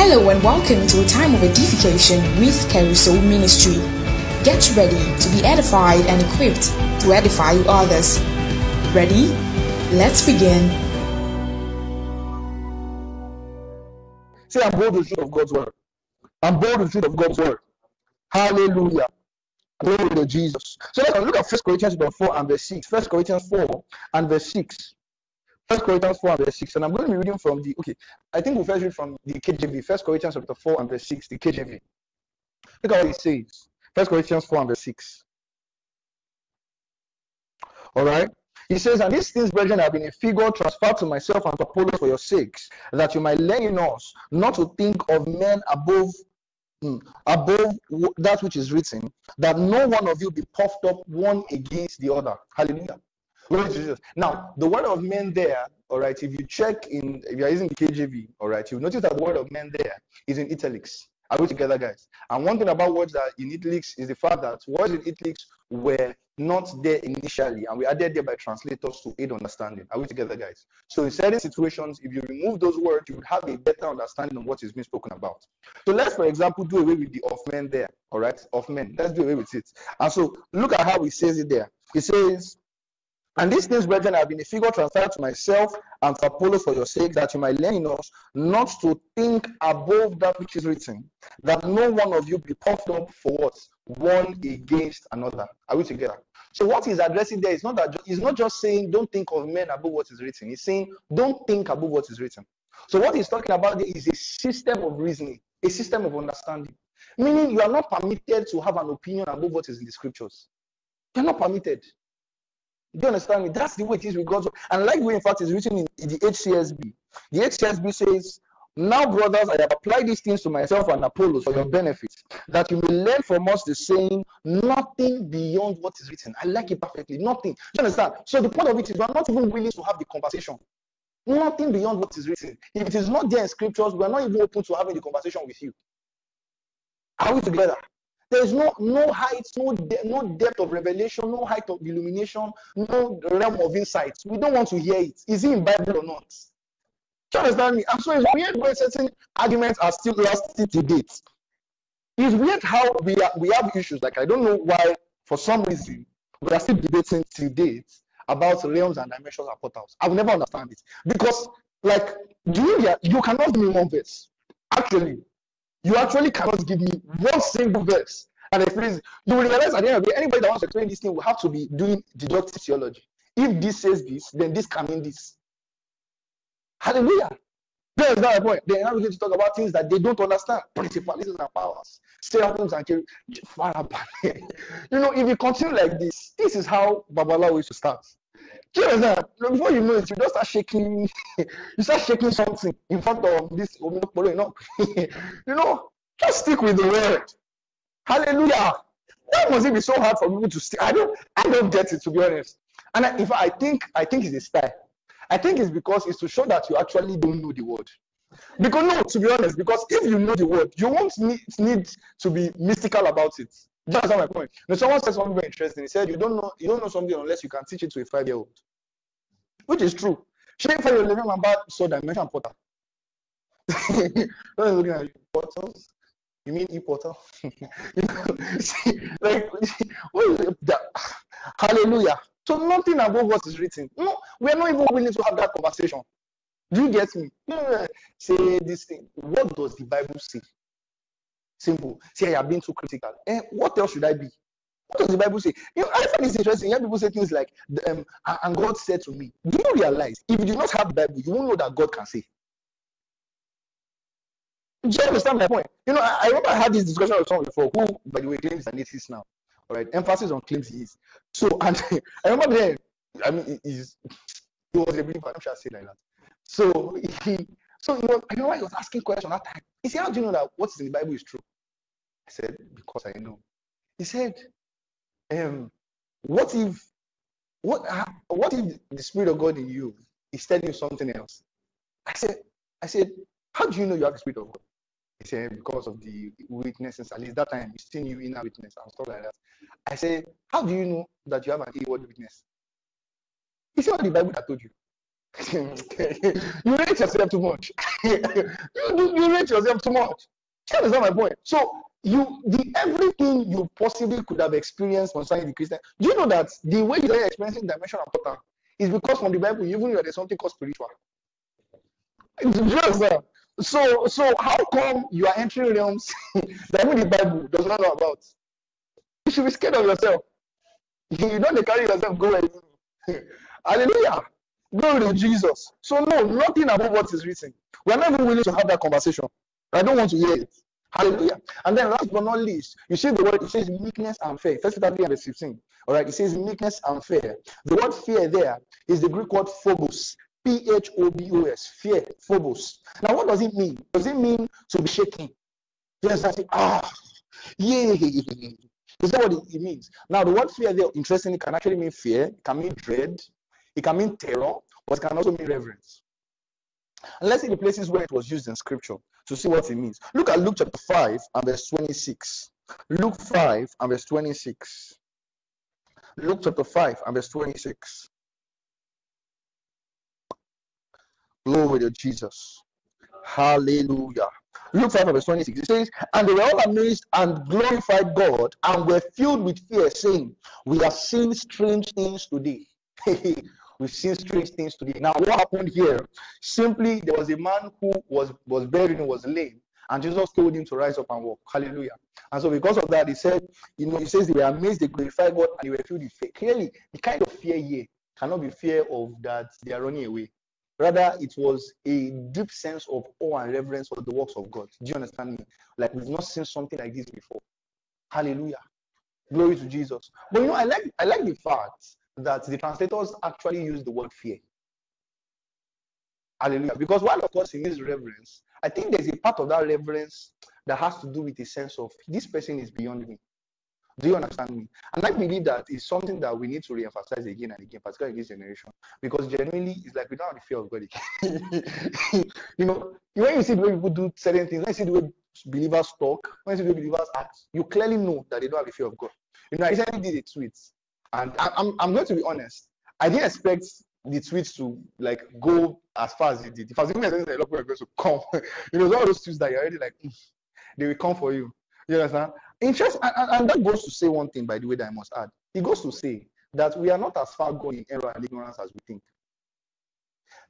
Hello and welcome to a time of edification with Kerusso Ministry. Get ready to be edified and equipped to edify others. Ready? Let's begin. Say, I'm bold with the truth of God's word. I'm bold with the truth of God's word. Hallelujah. Glory to Jesus. So let's look at 1 Corinthians chapter 4 and verse 6. 1 Corinthians 4 and verse 6. 1 Corinthians 4 and verse 6. And I'm going to be reading from the, okay, I think we'll first read from the KJV. First Corinthians chapter 4 and verse 6, the KJV. Look at what it says. First Corinthians 4 and verse 6. All right. He says, And these things, brethren, have been a figure transferred to myself and to Apollos for your sakes, that you might learn in us not to think of men above mm, above that which is written, that no one of you be puffed up one against the other. Hallelujah. Glory to Jesus. Now, the word of men there, all right, if you check in, if you are using the KJV, all right, you'll notice that the word of men there is in italics. Are we together, guys? And one thing about words that in italics is the fact that words in italics were not there initially, and we added there by translators to aid understanding. Are we together, guys? So in certain situations, if you remove those words, you would have a better understanding of what is being spoken about. So let's, for example, do away with the of men there. All right, of men. Let's do away with it. And so look at how he says it there. He says, and these things, brethren, have been a figure transferred to myself and to Apollos for your sake, that you might learn in us not to think above that which is written, that no one of you be puffed up for what? One against another. Are we together? So what he's addressing there is not that he's not just saying don't think of men above what is written. He's saying don't think above what is written. So what he's talking about is a system of reasoning, a system of understanding. Meaning you are not permitted to have an opinion above what is in the scriptures. You're not permitted. Do you understand me? That's the way it is with God's. And like way, in fact, it's written in, in the HCSB. The HCSB says, Now, brothers, I have applied these things to myself and Apollos for your benefit, that you may learn from us the saying, nothing beyond what is written. I like it perfectly. Nothing. Do you understand? So the point of it is, we are not even willing to have the conversation. Nothing beyond what is written. If it is not there in scriptures, we are not even open to having the conversation with you. Are we together? There is no no height, no de- no depth of revelation, no height of illumination, no realm of insight. We don't want to hear it. Is it in Bible or not? Do you understand me? And so it's weird when certain arguments are still lasting to date. It's weird how we are, we have issues. Like I don't know why, for some reason, we are still debating to date about realms and dimensions and portals. I will never understand it because, like, do you hear- you cannot give me one verse. Actually, you actually cannot give me one single verse and explain. You will realize at the end of the day, anybody that wants to explain this thing will have to be doing deductive theology. If this says this, then this can mean this. Hallelujah. There is a point. They're now beginning to talk about things that they don't understand. Principalities and powers, seraphims and cherubim. You know, if you continue like this, this is how Babalawo is to start. Do you understand? Before you know it, you just start shaking. you start shaking something in front of this. You know, you know, just stick with the word. Hallelujah. Why must it be so hard for people to stick? I don't, I don't get it to be honest. And I, if I think, I think it's a style. I think it's because it's to show that you actually don't know the word. Because no, to be honest, because if you know the word, you won't need, need to be mystical about it. That's not my point. Now, someone said something very interesting. He said, "You don't know, you don't know something unless you can teach it to a five-year-old," which is true. She for your living about so dimension portal. When looking at portals. You mean know, see, like, hallelujah. So nothing above what is written. No, we're not even willing to have that conversation. Do you get me? No. Eh, say this thing. What does the Bible say? Simple. See, I have been too critical. Eh, what else should I be? What does the Bible say? You know, I find this interesting. Hear people say things like, um, "And- and God said to me. Do you realize if you do not have the Bible, you won't know that God can say. Do you understand my point? You know, I, I remember I had this discussion with someone before who, by the way, claims an atheist now. All right, emphasis on claims he is. So, and I remember then, I mean, he- he's, he was a believer. I'm sure I say like that. So he, so he was, I remember he was asking questions that time. He said, "How do you know that what is in the Bible is true?" I said, "Because I know." He said, um, "What if, what, ah, what if the Spirit of God in you is telling you something else?" I said, "I said, how do you know you have the Spirit of God?" He said, "Because of the witnesses. At least that time, you still knew inner witness and stuff like that." I said, "How do you know that you have an inward witness?" He said, "What the Bible that told you." you rate yourself too much. you, you rate yourself too much. That is not my point. So you the everything you possibly could have experienced concerning the Christian. Do you know that the way you're experiencing dimension of total is because from the Bible, even there's something called spiritual. Just, so so how come you are entering realms that even the Bible does not know about? You should be scared of yourself. You don't carry yourself go Hallelujah. Glory to Jesus. So no, nothing about what is written. We're not even willing to have that conversation. I don't want to hear it. Hallelujah. And then last but not least, you see the word, it says meekness and fear. First Peter 3 and 16. All right, it says meekness and fear. The word fear there is the Greek word phobos. P H O B O S. Fear, phobos. Now, what does it mean? Does it mean to be shaking? Yes, I say, ah, yeah. Is that what it means? Now, the word fear there, interestingly, can actually mean fear, can mean dread, it can mean terror, but it can also mean reverence. And let's see the places where it was used in scripture to see what it means. Look at Luke chapter 5 and verse 26. Luke 5 and verse 26. Luke chapter 5 and verse 26. Glory to Jesus. Hallelujah. Luke 5 and verse 26. It says, And they were all amazed and glorified God and were filled with fear, saying, We have seen strange things today. We've seen strange things today. Now, what happened here? Simply, there was a man who was was buried was lame, and Jesus told him to rise up and walk. Hallelujah. And so, because of that, he said, you know, he says they were amazed, they glorified God, and they were filled with fear. Clearly, the kind of fear here cannot be fear of that they are running away. Rather, it was a deep sense of awe and reverence for the works of God. Do you understand me? Like we've not seen something like this before. Hallelujah. Glory to Jesus. But you know, I like I like the fact that the translators actually use the word fear. Hallelujah. Because while of course he means reverence, I think there's a part of that reverence that has to do with a sense of this person is beyond me. Do you understand me? And I believe that is something that we need to re-emphasize again and again, particularly in this generation, because genuinely it's like we don't have the fear of God you know, when you see the way people do certain things, when you see the way believers talk, when you see the way believers act, you clearly know that they don't have the fear of God. You know, I recently did a tweet and I, am I'm going to be honest. I didn't expect the tweets to like go as far as it did. If I was even expecting a lot of people to come, you know, all those tweets that you're already like, mm, they will come for you. You understand? Interest, and, and that goes to say one thing, by the way, that I must add. It goes to say that we are not as far gone in error and ignorance as we think.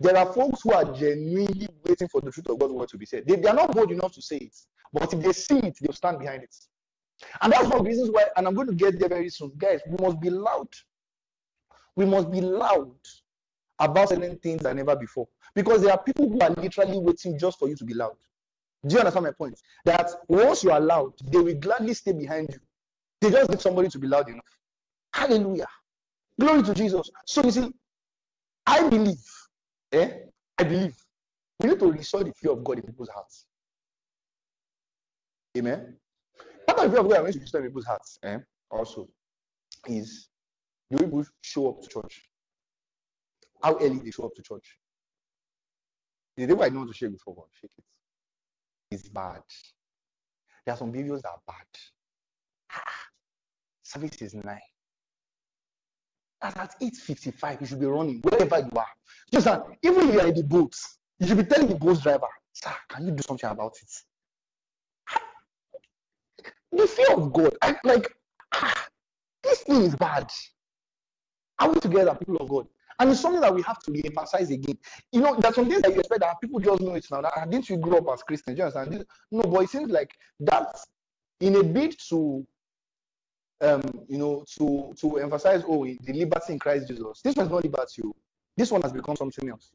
There are folks who are genuinely waiting for the truth of God's word to be said. They, they are not bold enough to say it, but if they see it, they'll stand behind it. And that's one of the reasons why, and I'm going to get there very soon. Guys, we must be loud. We must be loud about certain things than ever before. Because there are people who are literally waiting just for you to be loud. Do you understand my point? That once you are loud, they will gladly stay behind you. They just need somebody to be loud enough. Hallelujah. Glory to Jesus. So you see, I believe, eh? I believe we need to restore the fear of God in people's hearts. Amen. Part of the I want to restore people's hearts, eh, also, is the way people show up to church. How early they show up to church. The day I know to shake before God, shake it. It's bad. There are some videos that are bad. Ah, service is nine. That's at 8.55, you should be running wherever you are. Just that, even if you are in the boat, you should be telling the boat driver, sir, can you do something about it? The fear of God. I like ah, this thing is bad. Are we together, people of God? And it's something that we have to re-emphasize again. You know, there's some things that you expect that people just know it now. That, ah, didn't you grow up as Christians? Do you understand? This, no, but it seems like that in a bid to um, you know, to to emphasize oh the liberty in Christ Jesus. This one's not liberty. Oh. This one has become something else.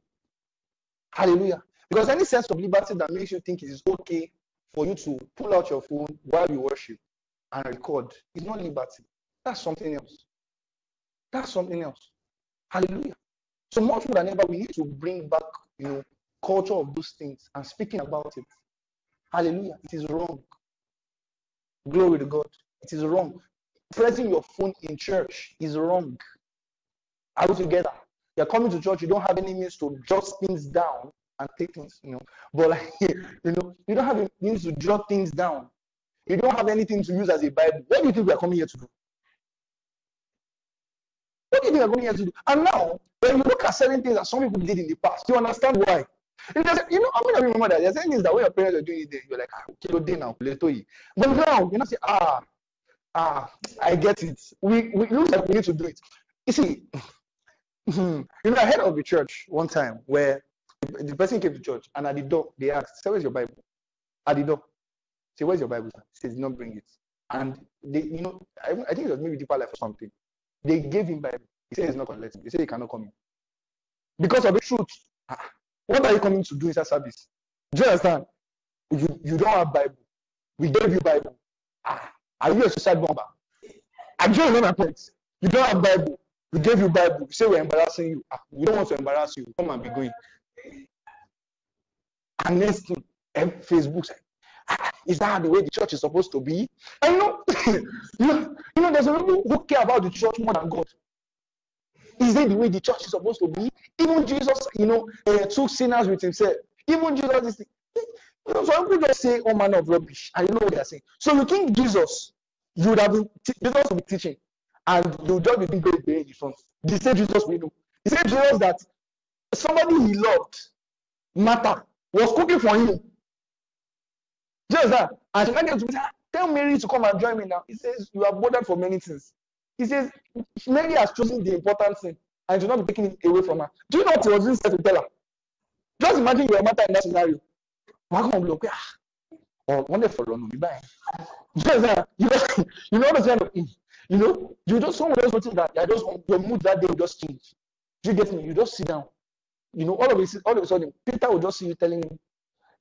Hallelujah. Because any sense of liberty that makes you think it is okay for you to pull out your phone while you worship and record is not liberty. That's something else. That's something else. Hallelujah. So much more than ever, we need to bring back, you know, culture of those things and speaking about it. Hallelujah. It is wrong. Glory to God. It is wrong. Pressing your phone in church is wrong. Are we together? You're coming to church, you don't have any means to jot things down and take things, you know. But like, you know, you don't have means to jot things down. You don't have anything to use as a Bible. What do you think we are coming here to do? What do you think you're going here to do? And now, when you look at certain things that some people did in the past, you understand why. you know, I mean, I remember that there's certain things that when your parents are doing it, you're like, ah, okay, you'll do now, But now, you know, say, ah, ah, I get it. We, we looks like we need to do it. You see, you know, I heard of a church one time where the person came to church and at the door they asked, "Say, where's your Bible?" At the door, say, "Where's your Bible?" He says, "Not bring it." And they, you know, I, I think it was maybe deeper life or something. They gave him Bible. He said he's not collecting. He said he cannot come in because of the truth. Ah, what are you coming to do inside service? Do you understand? You you don't have Bible. We gave you Bible. Ah, are you a suicide bomber? I'm sure you know my point. You don't have Bible. We gave you Bible. We say we're embarrassing you. Ah, we don't want to embarrass you. Come and be going. And next thing, Facebook said, ah, is that the way the church is supposed to be? Know, you know, you know, there's a people who care about the church more than God. Is that the way the church is supposed to be? Even Jesus, you know, uh, took sinners with himself. Even Jesus is, you know, some people just say all manner of rubbish. I know what they're saying. So you think Jesus, you would have been, Jesus would be teaching, and you would just be doing great in front. The same Jesus we know. He said Jesus that somebody he loved, Martha, was cooking for him. Just that. And went to me, tell Mary to come and join me now. He says, You are bothered for many things. He says, Mary has chosen the important thing and should not be taken away from her. Do you know what he was doing to tell her? Just imagine you are Martha in that scenario. Wọ́n kàn lọ pé ah wọ́n lè fọ̀rọ̀ nù mí. Just that you know you know the kind of you know you just someone just notice that just your mood that day just change. Do you get me? You just sit down you know, all of a, all of a sudden, Peter will just see you telling him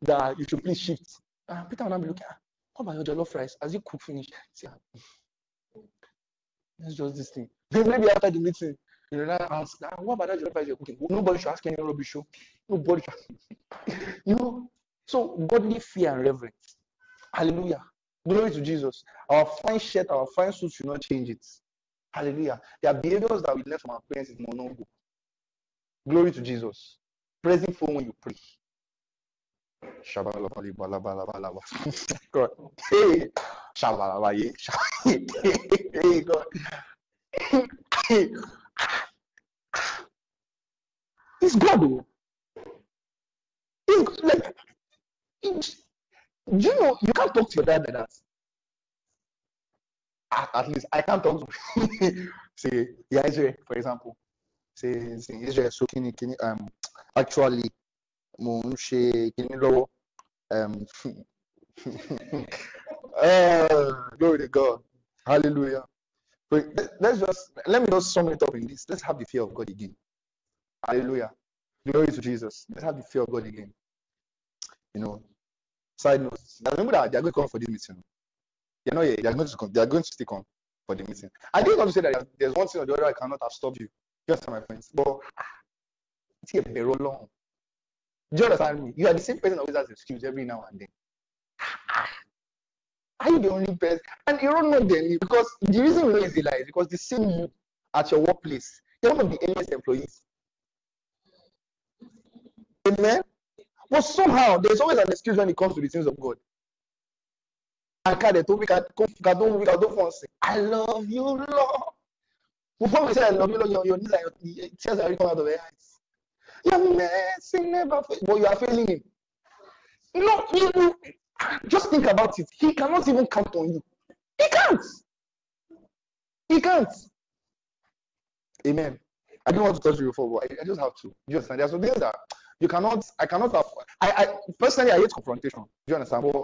that you should please shift. Uh, Peter will not be looking, ah, how about your jollof rice? As you cook finish, ah, it's just this thing. Then maybe after the meeting, you know, that ask, ah, what about that jollof rice you're cooking? Nobody should ask any rubbish. Show. Nobody should. you know, so godly fear and reverence. Hallelujah. Glory to Jesus. Our fine shirt, our fine suit should not change it. Hallelujah. There are behaviors that we learn from our parents in Monongo. Glory to Jesus. Praising for when you pray. God. Hey. Hey, God. It's God. Oh. It's like, it's, do you know you can't talk to your dad like that? At, at least I can't talk to say yeah, for example. Ṣe ṣe Israel so kíni kíni um, actually mo ń ṣe kíni lọ́wọ́ um, uh, glory to God hallelujah. But let's just let me just sum it up in this. Let's have the fear of God again. Hallelujah. Glory to Jesus. Let's have the fear of God again. You know side note remember that they are going to come for this meeting you know yeah, they are going to come they are going to stick on for the meeting. I didn't want to say that there's one thing or the other I cannot have stopped you just my friends. But ah, see a very long. Do you understand me? You are the same person always has an excuse every now and then. Ah, are you the only person? And you don't know them because the reason know is the lie is because the same you at your workplace, you're one of the earliest employees. Amen. But somehow there's always an excuse when it comes to the things of God. I love you, Lord. Before we say I love you, your, your knees are your tears are coming out of your eyes. Your mercy never fails, but you are failing him. No, you, just think about it. He cannot even count on you. He can't. He can't. Amen. I didn't want to touch you before, but I, I just have to. You understand? There's some things that you cannot. I cannot. Have, I, I personally I hate confrontation. Do you understand? But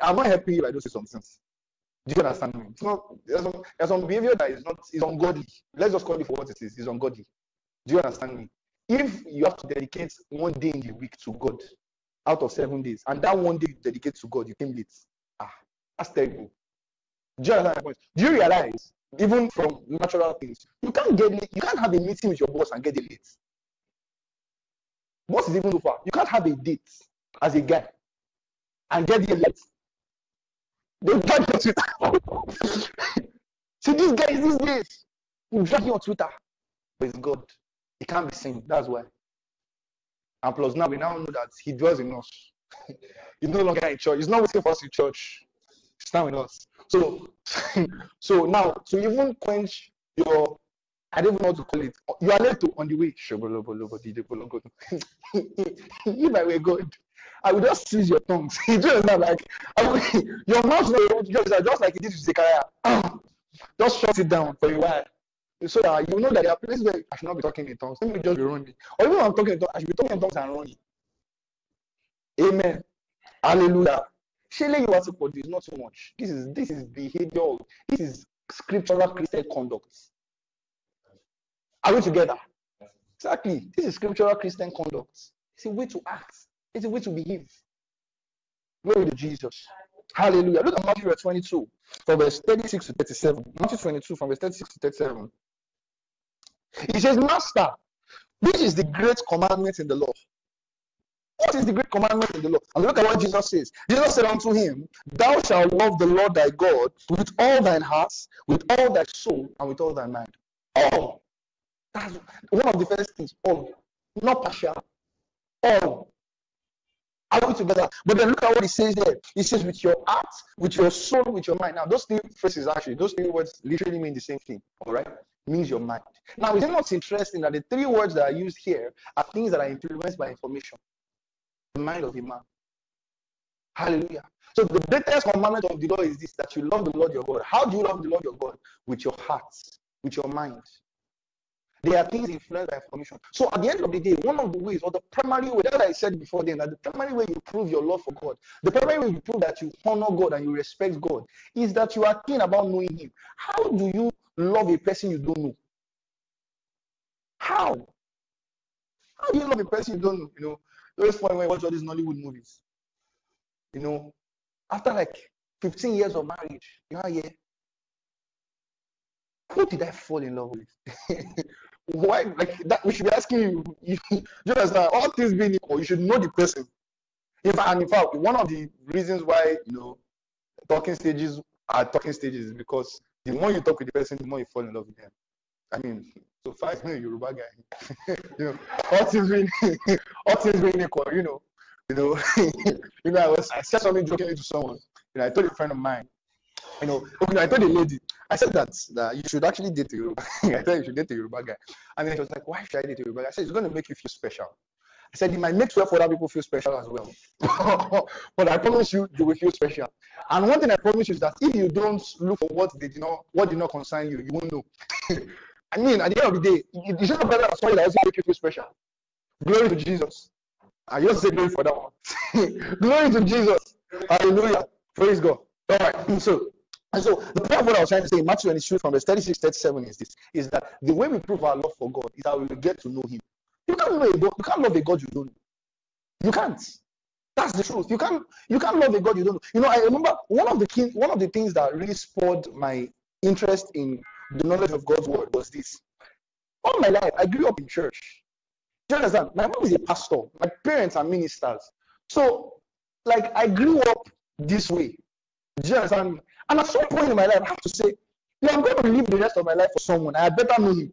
I'm not happy if I don't say some things. Do you understand me? It's not there's some, there's some behavior that is not is ungodly. Let's just call it for what it is. It's ungodly. Do you understand me? If you have to dedicate one day in the week to God out of seven days, and that one day you dedicate to God, you came late. Ah, that's terrible. Do you my point? Do you realize, even from natural things, you can't get you can't have a meeting with your boss and get it late. Boss is even so far. You can't have a date as a guy and get there late. They drag your Twitter. See, these guys these days will drag you on Twitter. But it's God. He can't be seen. That's why. And plus, now we now know that He dwells in us. He's no longer in church. He's not waiting for us in church. He's now in us. So, so now to even quench your I don't even know what to call it. You are late to on the way. if I were God, I would just seize your tongues. you just like mean, your mouth will just, just like it is with Zechariah. just shut it down for a while. So that you know that there are places where I should not be talking in tongues. Let me just be running. Or even when I'm talking in tongues, I should be talking in tongues and running. Amen. Hallelujah. Surely you are to this, not so much. This is this is behavior. This is scriptural Christian conduct. Are we together? Exactly. This is scriptural Christian conduct. It's a way to act. It's a way to behave. Glory to Jesus. Hallelujah. Look at Matthew 22, from verse 36 to 37. Matthew 22, from verse 36 to 37. He says, Master, which is the great commandment in the law? What is the great commandment in the law? And look at what Jesus says. Jesus said unto him, Thou shalt love the Lord thy God with all thine heart, with all thy soul, and with all thy mind. All. That's one of the first things. All. Not partial. All. Are we together? But then look at what he says there. He says, with your heart, with your soul, with your mind. Now, those three phrases actually, those three words literally mean the same thing. All right? Means your mind. Now, is it not interesting that the three words that are used here are things that are influenced by information? The mind of a man. Hallelujah. So the greatest commandment of the law is this that you love the Lord your God. How do you love the Lord your God? With your heart, with your mind, there are things influenced by information. So at the end of the day, one of the ways, or the primary way, that I said before then, that the primary way you prove your love for God, the primary way you prove that you honor God and you respect God, is that you are keen about knowing Him. How do you love a person you don't know? How? How do you love a person you don't know? You know, those funny when I watch all these Nollywood movies. You know, after like 15 years of marriage, you are here. Who did I fall in love with? why like that we should be asking you you, you understand all things being equal you should know the person. Fact and in fact one of the reasons why you know talking stages are talking stages is because the more you talk with the person the more you fall in love with them. I mean so far as yoruba guy you know all things being all things being equal you know you know you know i was i said something jokingly to someone you know i told a friend of mine you know, okay, I told the lady, I said that, that you should actually date a Yoruba. I said you should date a Yoruba guy. And then she was like, why should I date a Yoruba guy? I said, it's going to make you feel special. I said, it might make well for other people feel special as well. but I promise you, you will feel special. And one thing I promise you is that if you don't look for what did not, what did not concern you, you won't know. I mean, at the end of the day, you should not better than somebody that doesn't make you feel special. Glory to Jesus. I just say glory for that one. glory to Jesus. Hallelujah. Praise God. All right. So so the point of what I was trying to say in Matthew 22 from verse 36, 37 is this is that the way we prove our love for God is that we will get to know him. You can't know God, you can't love a God you don't know. You can't. That's the truth. You can't you can't love a God you don't know. You know, I remember one of the king, one of the things that really spurred my interest in the knowledge of God's word was this. All my life, I grew up in church. Do you understand? My mom is a pastor. My parents are ministers. So, like, I grew up this way. You understand? And at some point in my life, I have to say, if I'm going to live the rest of my life for someone, I better know him.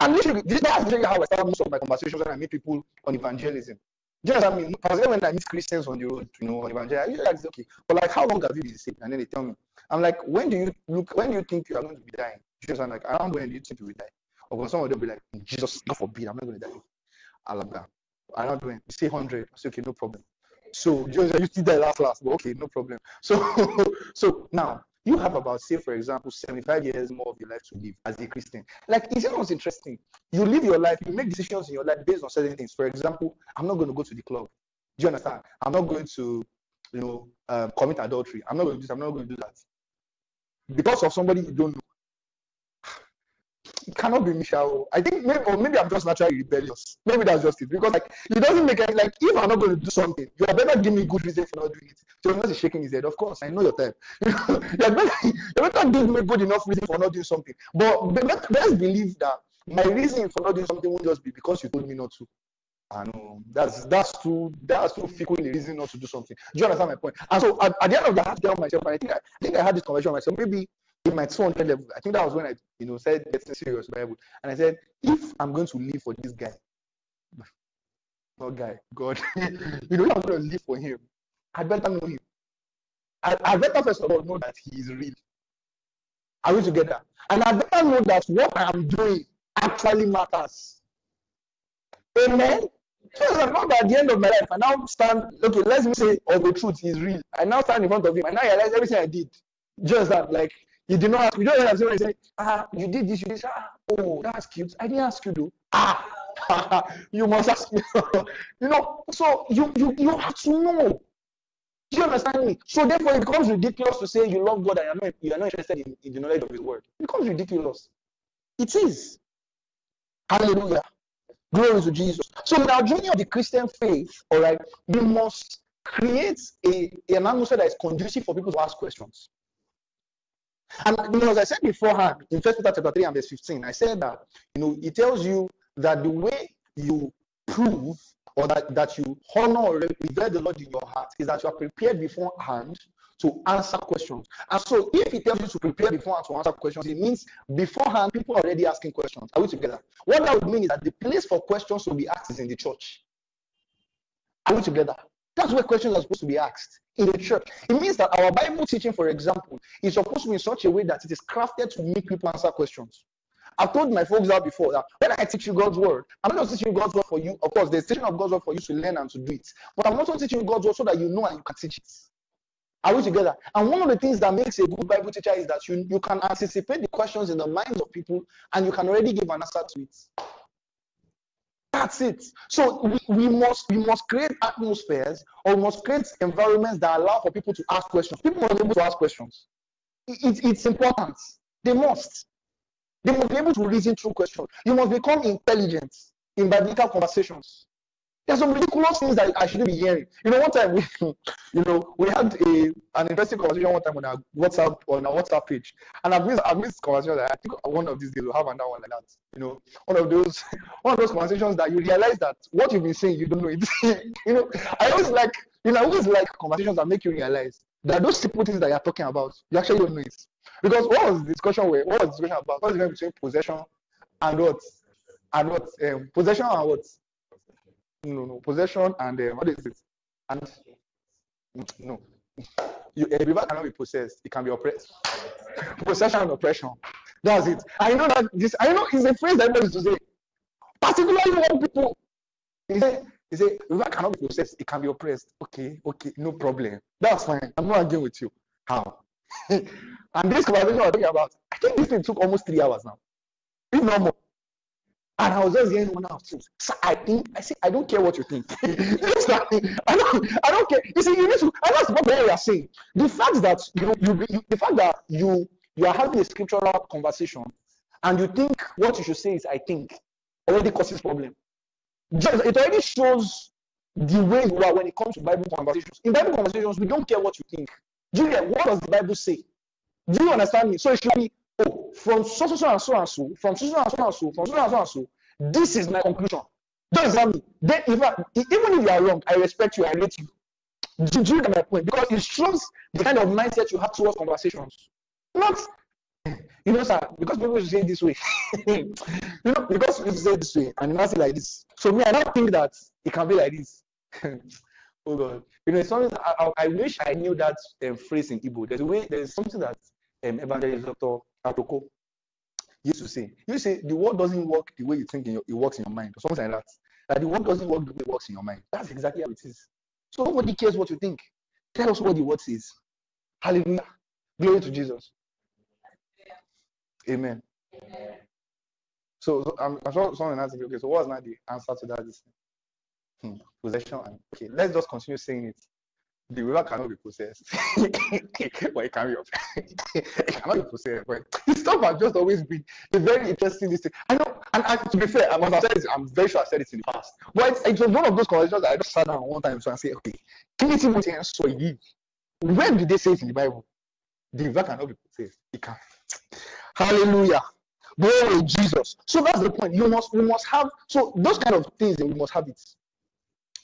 And literally, this is actually how I start most of my conversations when I meet people on evangelism. Just I mean, when I meet Christians on the road, you know, on evangelism, I usually ask, okay, but like, how long have you been saved? And then they tell me, I'm like, when do you look, when do you think you are going to be dying? Just I'm like, around when do you think you will die? Or some of them will be like, Jesus, God forbid, I'm not going to die. Alabama. Around when? Say 100. I say, okay, no problem. So just you see that last last, but okay, no problem. So so now you have about say for example 75 years more of your life to live as a Christian. Like is it not interesting? You live your life, you make decisions in your life based on certain things. For example, I'm not going to go to the club. Do you understand? I'm not going to, you know, um, commit adultery. I'm not going to do this. I'm not going to do that. Because of somebody you don't know it cannot be Michelle. Oh. I think maybe or maybe I'm just naturally rebellious. Maybe that's just it. Because like it doesn't make any like if I'm not going to do something, you are better give me good reason for not doing it. So Jonas is shaking his head. Of course, I know your type. you better you better give me good enough reason for not doing something. But let's believe that my reason for not doing something won't just be because you told me not to. I know that's that's too that's too the reason not to do something. Do you understand my point? And so at, at the end of the half I myself, I think I, I think I had this conversation myself. Maybe in my 200 level, I think that was when I, you know, said getting serious Bible. And I said, if I'm going to live for this guy, not guy, God, you know, I'm going to live for him, I better know him. I, I better first of all know that he is real. Are we together? And I better know that what I am doing actually matters. Amen. So I'm not at the end of my life. I now stand, okay, let me say, all the truth is real. I now stand in front of him and now realize everything I did. Just that, like, you did not ask. You don't have to say, ah, you did this, you did that. Ah, oh, that's cute. I didn't ask you, though. Ah, you must ask me. you know, so you, you, you have to know. Do you understand me? So therefore, it becomes ridiculous to say you love God and you're not, you are not interested in, in the knowledge of His Word. It becomes ridiculous. It is. Hallelujah. Glory to Jesus. So in our journey of the Christian faith, all right, we must create a, an atmosphere that is conducive for people to ask questions. And you know, as I said beforehand, in First Peter chapter 3 and verse 15, I said that you know it tells you that the way you prove or that, that you honor or revere the Lord in your heart is that you are prepared beforehand to answer questions. And so if it tells you to prepare beforehand to answer questions, it means beforehand people are already asking questions. Are we together? What that would mean is that the place for questions to be asked is in the church. Are we together? That's where questions are supposed to be asked in the church. It means that our Bible teaching, for example, is supposed to be in such a way that it is crafted to make people answer questions. I've told my folks out before that when I teach you God's word, I'm not just teaching you God's word for you. Of course, there's teaching of God's word for you to learn and to do it. But I'm also teaching you God's word so that you know and you can teach it. Are we together? And one of the things that makes a good Bible teacher is that you, you can anticipate the questions in the minds of people and you can already give an answer to it. That's it. So we, we must we must create atmospheres or we must create environments that allow for people to ask questions. People must be able to ask questions. It, it, it's important. They must. They must be able to reason through questions. You must become intelligent in biblical conversations. There's some ridiculous things that I shouldn't be hearing. You know, one time we, you know, we had a an interesting conversation one time on our WhatsApp on our WhatsApp page, and I've missed I've missed conversations. I think one of these days we'll have another one like that. You know, one of those one of those conversations that you realize that what you've been saying you don't know it. you know, I always like you know I always like conversations that make you realize that those simple things that you're talking about you actually don't know it. Because what was the discussion where what was the discussion about? What's the difference between possession and what and what um, possession and what no, no, possession and uh, what is it? And no, you, a river cannot be possessed; it can be oppressed. Possession and oppression. That's it. I know that this. I know it's a phrase that everybody to say, particularly when people. He said, he said, river cannot be possessed; it can be oppressed. Okay, okay, no problem. That's fine. I'm not arguing with you. How? and this conversation we're talking about, I think this thing took almost three hours now, not more. And I was just getting one out of things. So I think I say I don't care what you think. I don't I don't care. You see, you need to and that's what we are saying. The fact that you, you, you the fact that you you are having a scriptural conversation and you think what you should say is I think already causes problem. Just, it already shows the way you are when it comes to Bible conversations. In Bible conversations, we don't care what you think. Julia, what does the Bible say? Do you understand me? So it should be from so so so and so and so, from so so and so and so, from so and so and so, this is my conclusion. Don't examine me. Then, if I, even if you are wrong, I respect you, I rate you. Do, do you get my point? Because it shows the kind of mindset you have towards conversations. Not, you know, sir, because people say this way. you know, because people say this way, and not like this. So me, I don't think that it can be like this. oh God, you know, something I, I, I, wish I knew that um, phrase in Igbo. There's a way, there's something that um, Evangelist Dr. Atoko used to say. You say the word doesn't work the way you think your, it works in your mind, or something like that. That the word doesn't work the way it works in your mind. That's exactly how it is. So nobody cares what you think. Tell us what the word says. Hallelujah. Glory to Jesus. Amen. Amen. So, so I'm, I'm sure someone asking, okay, so what's not the answer to that? Hmm, possession and okay, let's just continue saying it the river cannot be possessed. but it can be it cannot be possessed. But this stuff has just always been a very interesting thing. I know, and I, to be fair, I must have said it, I'm very sure I said it in the past. But it, it was one of those conversations that I just sat down one time and say, okay, Timothy and so When did they say it in the Bible? The river cannot be possessed. It can. Hallelujah. Glory Jesus. So that's the point. You must, we must have, so those kind of things, we must have it.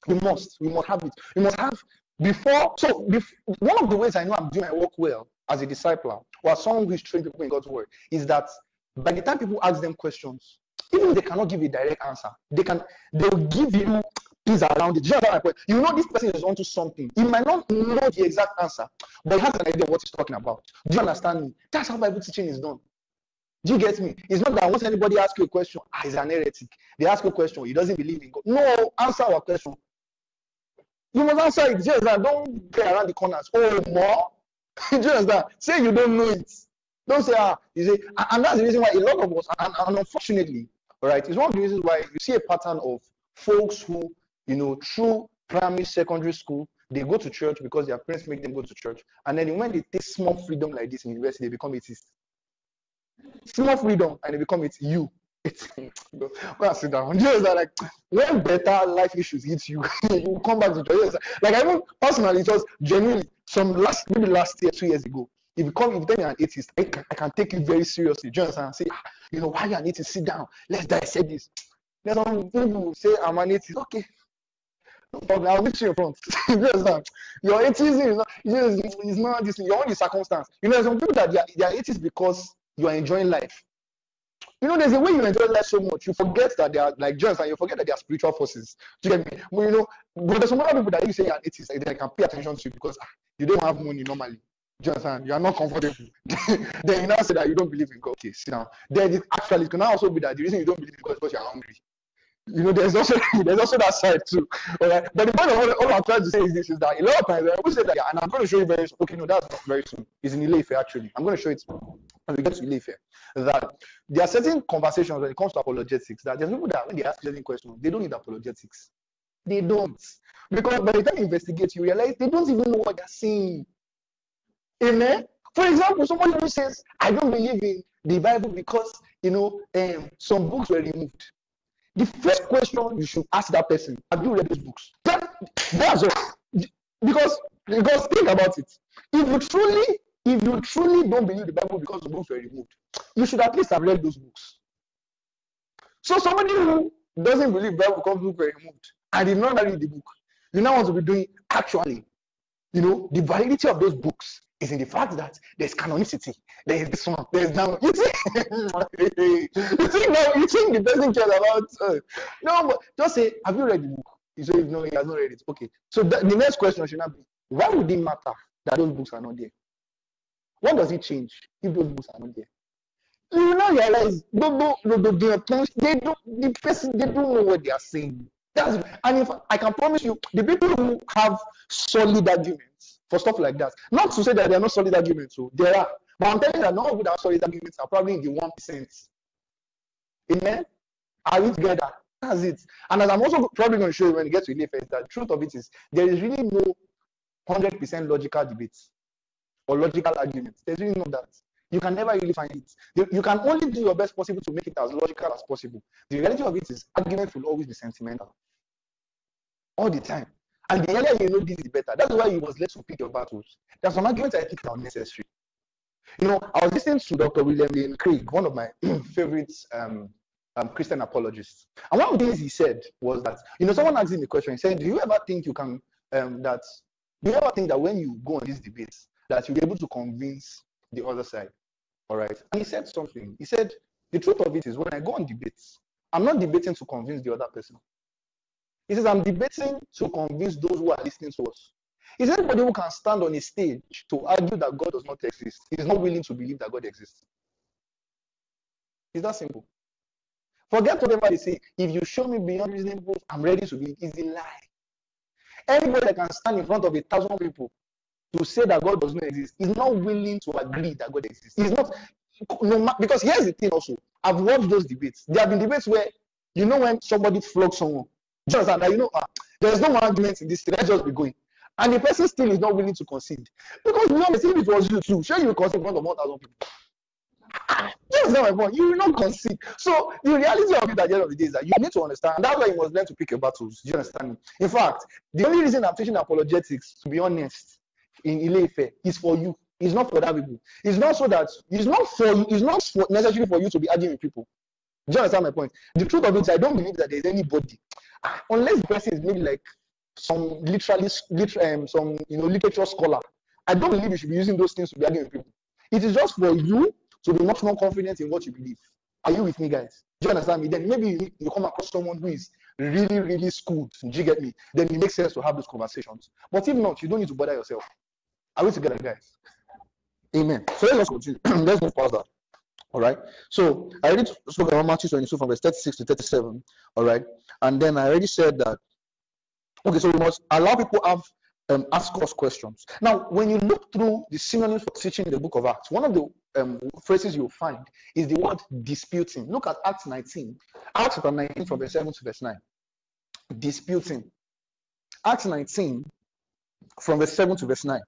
We must, we must have it. We must have before, so before, one of the ways I know I'm doing my work well as a disciple or as someone who is training people in God's word is that by the time people ask them questions, even if they cannot give a direct answer, they can they'll give you is around it. You point? You know this person is onto something. He might not know the exact answer, but he has an idea of what he's talking about. Do you understand me? That's how Bible teaching is done. Do you get me? It's not that once anybody asks you a question, ah, he's an heretic. They ask you a question, he doesn't believe in God. No, answer our question. You must answer it. Just that don't play around the corners. Oh, more? You understand? Say you don't know it. Don't say, ah, you say, and that's the reason why a lot of us, and, and unfortunately, all right, it's one of the reasons why you see a pattern of folks who, you know, through primary, secondary school, they go to church because their parents make them go to church. And then when they take small freedom like this in university, they become atheists. Small freedom, and they become it you. It's go sit down. Just like when better life issues hit you, you come back to joy. Like I even personally, was genuinely some last maybe last year, two years ago. If you come, if you tell me an atheist, I can, I can take it very seriously. Do you understand? Say, ah, you know, why you an atheist? Sit down. Let's dissect this. There's some people say I'm an atheist. Okay. No problem. I'll meet you in front. Your atheism is not, it's not this. You're only circumstance. You know, some people that they are, they are atheists because you are enjoying life. You know, there's a way you enjoy life so much, you forget that they are like just and you forget that they are spiritual forces. Do you get me? Well, you know, but there's some other people that you say are atheists, like they can pay attention to you because ah, you don't have money normally. Do you understand? You are not comfortable. then you now say that you don't believe in God. Okay, sit down. Then it actually it can also be that the reason you don't believe in God is because you are hungry. You know, there's also there's also that side too. All right. But the point of all, all I'm trying to say is this is that a lot of times I will say that, and I'm going to show you very soon. Okay, no, that's not very soon. It's in the Ileife actually. I'm going to show it when we get to Ileife. That there are certain conversations when it comes to apologetics that there's people that when they ask certain questions, they don't need apologetics. They don't. Because by the time you investigate, you realize they don't even know what they're saying. Amen. For example, somebody who says, I don't believe in the Bible because you know um, some books were removed. The first question you should ask that person, have you read those books? That, that's all. Because because think about it. If you truly, if you truly don't believe the Bible because the books were removed, you should at least have read those books. So somebody who doesn't believe Bible because the books were removed and did not read the book, you now want to be doing actually, you know, the validity of those books is in the fact that there's canonicity. There is this one. There's now. You think, you think no, you think the person cares about. Uh, no, but just say, have you read the book? You say, no, he has not read it. Okay. So the, the next question should not be, why would it matter that those books are not there? What does it change if those books are not there? You now realize, they don't, the person, they don't know what they are saying. That's, and if I can promise you, the people who have solid arguments for stuff like that, not to say that there are no solid arguments, so there are, but I'm telling you that none of that solid arguments are probably in the one percent. Amen. Are we together? That's it. And as I'm also probably going to show you when we get to Ilefe, that the truth of it is there is really no hundred percent logical debates or logical arguments. There's really no that. You can never really find it. You, can only do your best possible to make it as logical as possible. The reality of it is arguments will always be sentimental all the time. And the earlier you know this is better. That's why you must let to pick your battles. There's some arguments I think are unnecessary. You know, I was listening to Dr. William Lane Craig, one of my favorite um, um, Christian apologists. And one of the things he said was that, you know, someone asked him a question. He said, Do you ever think you can, um, that, do you ever think that when you go on these debates, that you'll be able to convince the other side? All right. And he said something. He said, The truth of it is, when I go on debates, I'm not debating to convince the other person. He says, I'm debating to convince those who are listening to us. Is anybody who can stand on a stage to argue that God does not exist He's not willing to believe that God exists. It's that simple. Forget whatever they say. If you show me beyond reasonable, I'm ready to believe. It's a lie. Anybody that can stand in front of a thousand people to say that God does not exist is not willing to agree that God exists. He's not no because here's the thing also. I've watched those debates. There have been debates where you know when somebody flogs someone just that you know, uh, there's no argument in this thing. Let's just be going. And the person still is not willing to concede. Because you know, if it was you too, sure you concede in front of 1,000 people. That's not my point. You will not concede. So the reality of it at the end of the day is that you need to understand. That's why you must learn to pick your battles. Do you understand me? In fact, the only reason I'm teaching apologetics, to be honest, in Ileife, is for you. It's not for that people. It's not so that it's not for you. It's not for, necessary for you to be arguing with people. Do you understand my point? The truth of it is, I don't believe that there's anybody unless the person is maybe like some literally um, some you know literature scholar, I don't believe you should be using those things to be arguing with people. It is just for you to be much more confident in what you believe. Are you with me, guys? Do you understand me? Then maybe you, you come across someone who is really, really schooled, do you get me? Then it makes sense to have those conversations. But if not, you don't need to bother yourself. Are we together, guys? Amen. So let's continue. let's move past that. All right. So I already spoke about Matthew 22 from verse 36 to 37. All right. And then I already said that. Okay, so we must allow people have um, ask us questions. Now, when you look through the synonyms for teaching in the book of Acts, one of the um, phrases you'll find is the word disputing. Look at Acts 19, Acts chapter 19 from verse 7 to verse 9. Disputing. Acts 19 from verse 7 to verse 9.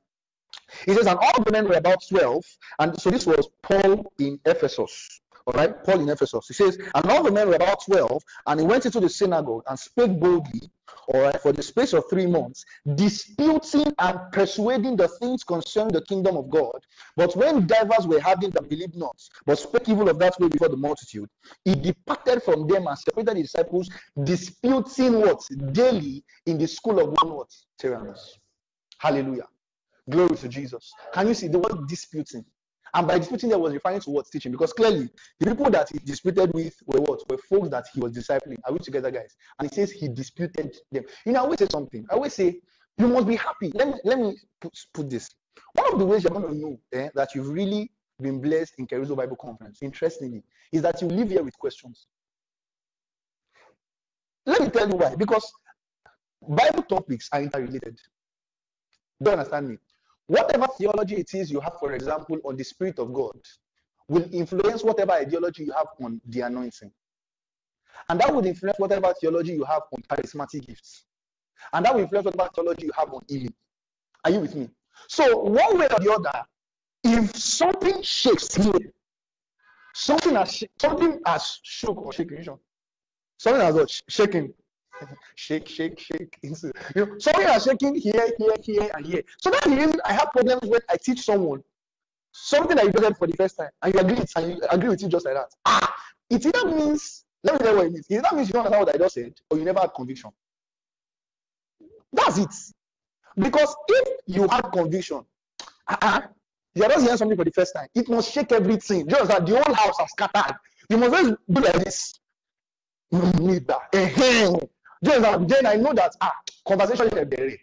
He says, and all the men were about 12, and so this was Paul in Ephesus. All right, Paul in Ephesus. He says, and all the men were about 12, and he went into the synagogue and spake boldly, all right, for the space of three months, disputing and persuading the things concerning the kingdom of God. But when divers were having that believed not, but spake evil of that way before the multitude, he departed from them and separated the disciples, disputing what? Daily in the school of one what? Tyrannus. Hallelujah. Glory to Jesus. Can you see the word disputing? And by disputing, there was referring to what teaching, because clearly the people that he disputed with were what were folks that he was discipling. Are we together, guys? And he says he disputed them. You know, I always say something. I always say you must be happy. Let me let me put, put this. One of the ways you're going to know eh, that you've really been blessed in Kerusso Bible Conference, interestingly, is that you live here with questions. Let me tell you why. Because Bible topics are interrelated. Do you understand me? Whatever theology it is you have, for example, on the Spirit of God, will influence whatever ideology you have on the anointing. And that would influence whatever theology you have on charismatic gifts. And that will influence whatever theology you have on healing. Are you with me? So, one way or the other, if something shakes here, something has something has shook or shaken, something has shaken shake, shake, shake. You know, something are shaking here, here, here, and here. So the reason I have problems when I teach someone something that you do for the first time, and you agree, and you agree with it just like that. Ah, it either means let me you what it means. It either means you don't understand what I just said, or you never had conviction. That's it. Because if you had conviction, uh-uh, you're just hearing something for the first time. It must shake everything. Just that the whole house has scattered. You must just do like this. You need that. Just then I know that ah, conversation is very.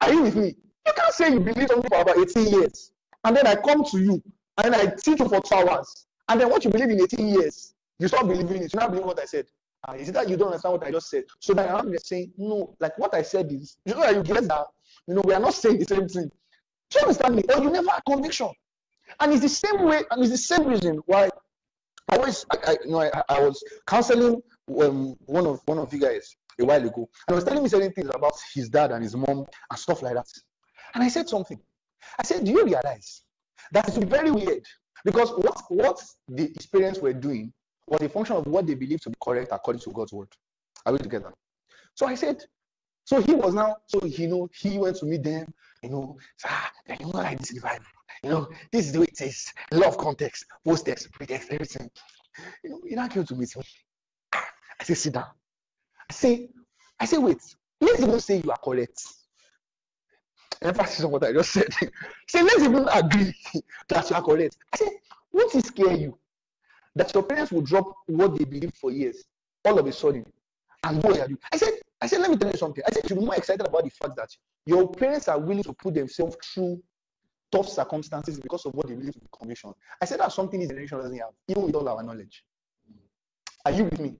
Are you with me? You can't say you believe something for about 18 years, and then I come to you and I teach you for two hours, and then what you believe in 18 years, you stop believing it. You not believe what I said. Uh, is it that you don't understand what I just said? So then I'm just saying, no, like what I said is, you know you get that, you know, we are not saying the same thing. Do you understand me? Or you never have conviction. And it's the same way, and it's the same reason why I always, I, I you know, I, I was counseling um, one of one of you guys a while ago, and he was telling me certain things about his dad and his mom and stuff like that. And I said something. I said, "Do you realize that it's very weird because what what the experience we're doing was a function of what they believed to be correct according to God's word. Are we together?" So I said, so he was now, so you know, he went to meet them, you know, ah, you know, like this the You know, this is the way it is. Love context, post text, pretext, everything. You know, he now came to meet me. I say, sit down. I say, I say, wait, let's even say you are correct. Emphasis on what I just said. say, let's even agree that you are correct. I say, what is scare you? That your parents will drop what they believe for years, all of a sudden, and go ahead. I said, I said, let me tell you something. I said, you be more excited about the fact that your parents are willing to put themselves through tough circumstances because of what they believe to be conviction. I said that's something this generation doesn't have, even with all our knowledge. Are you with me?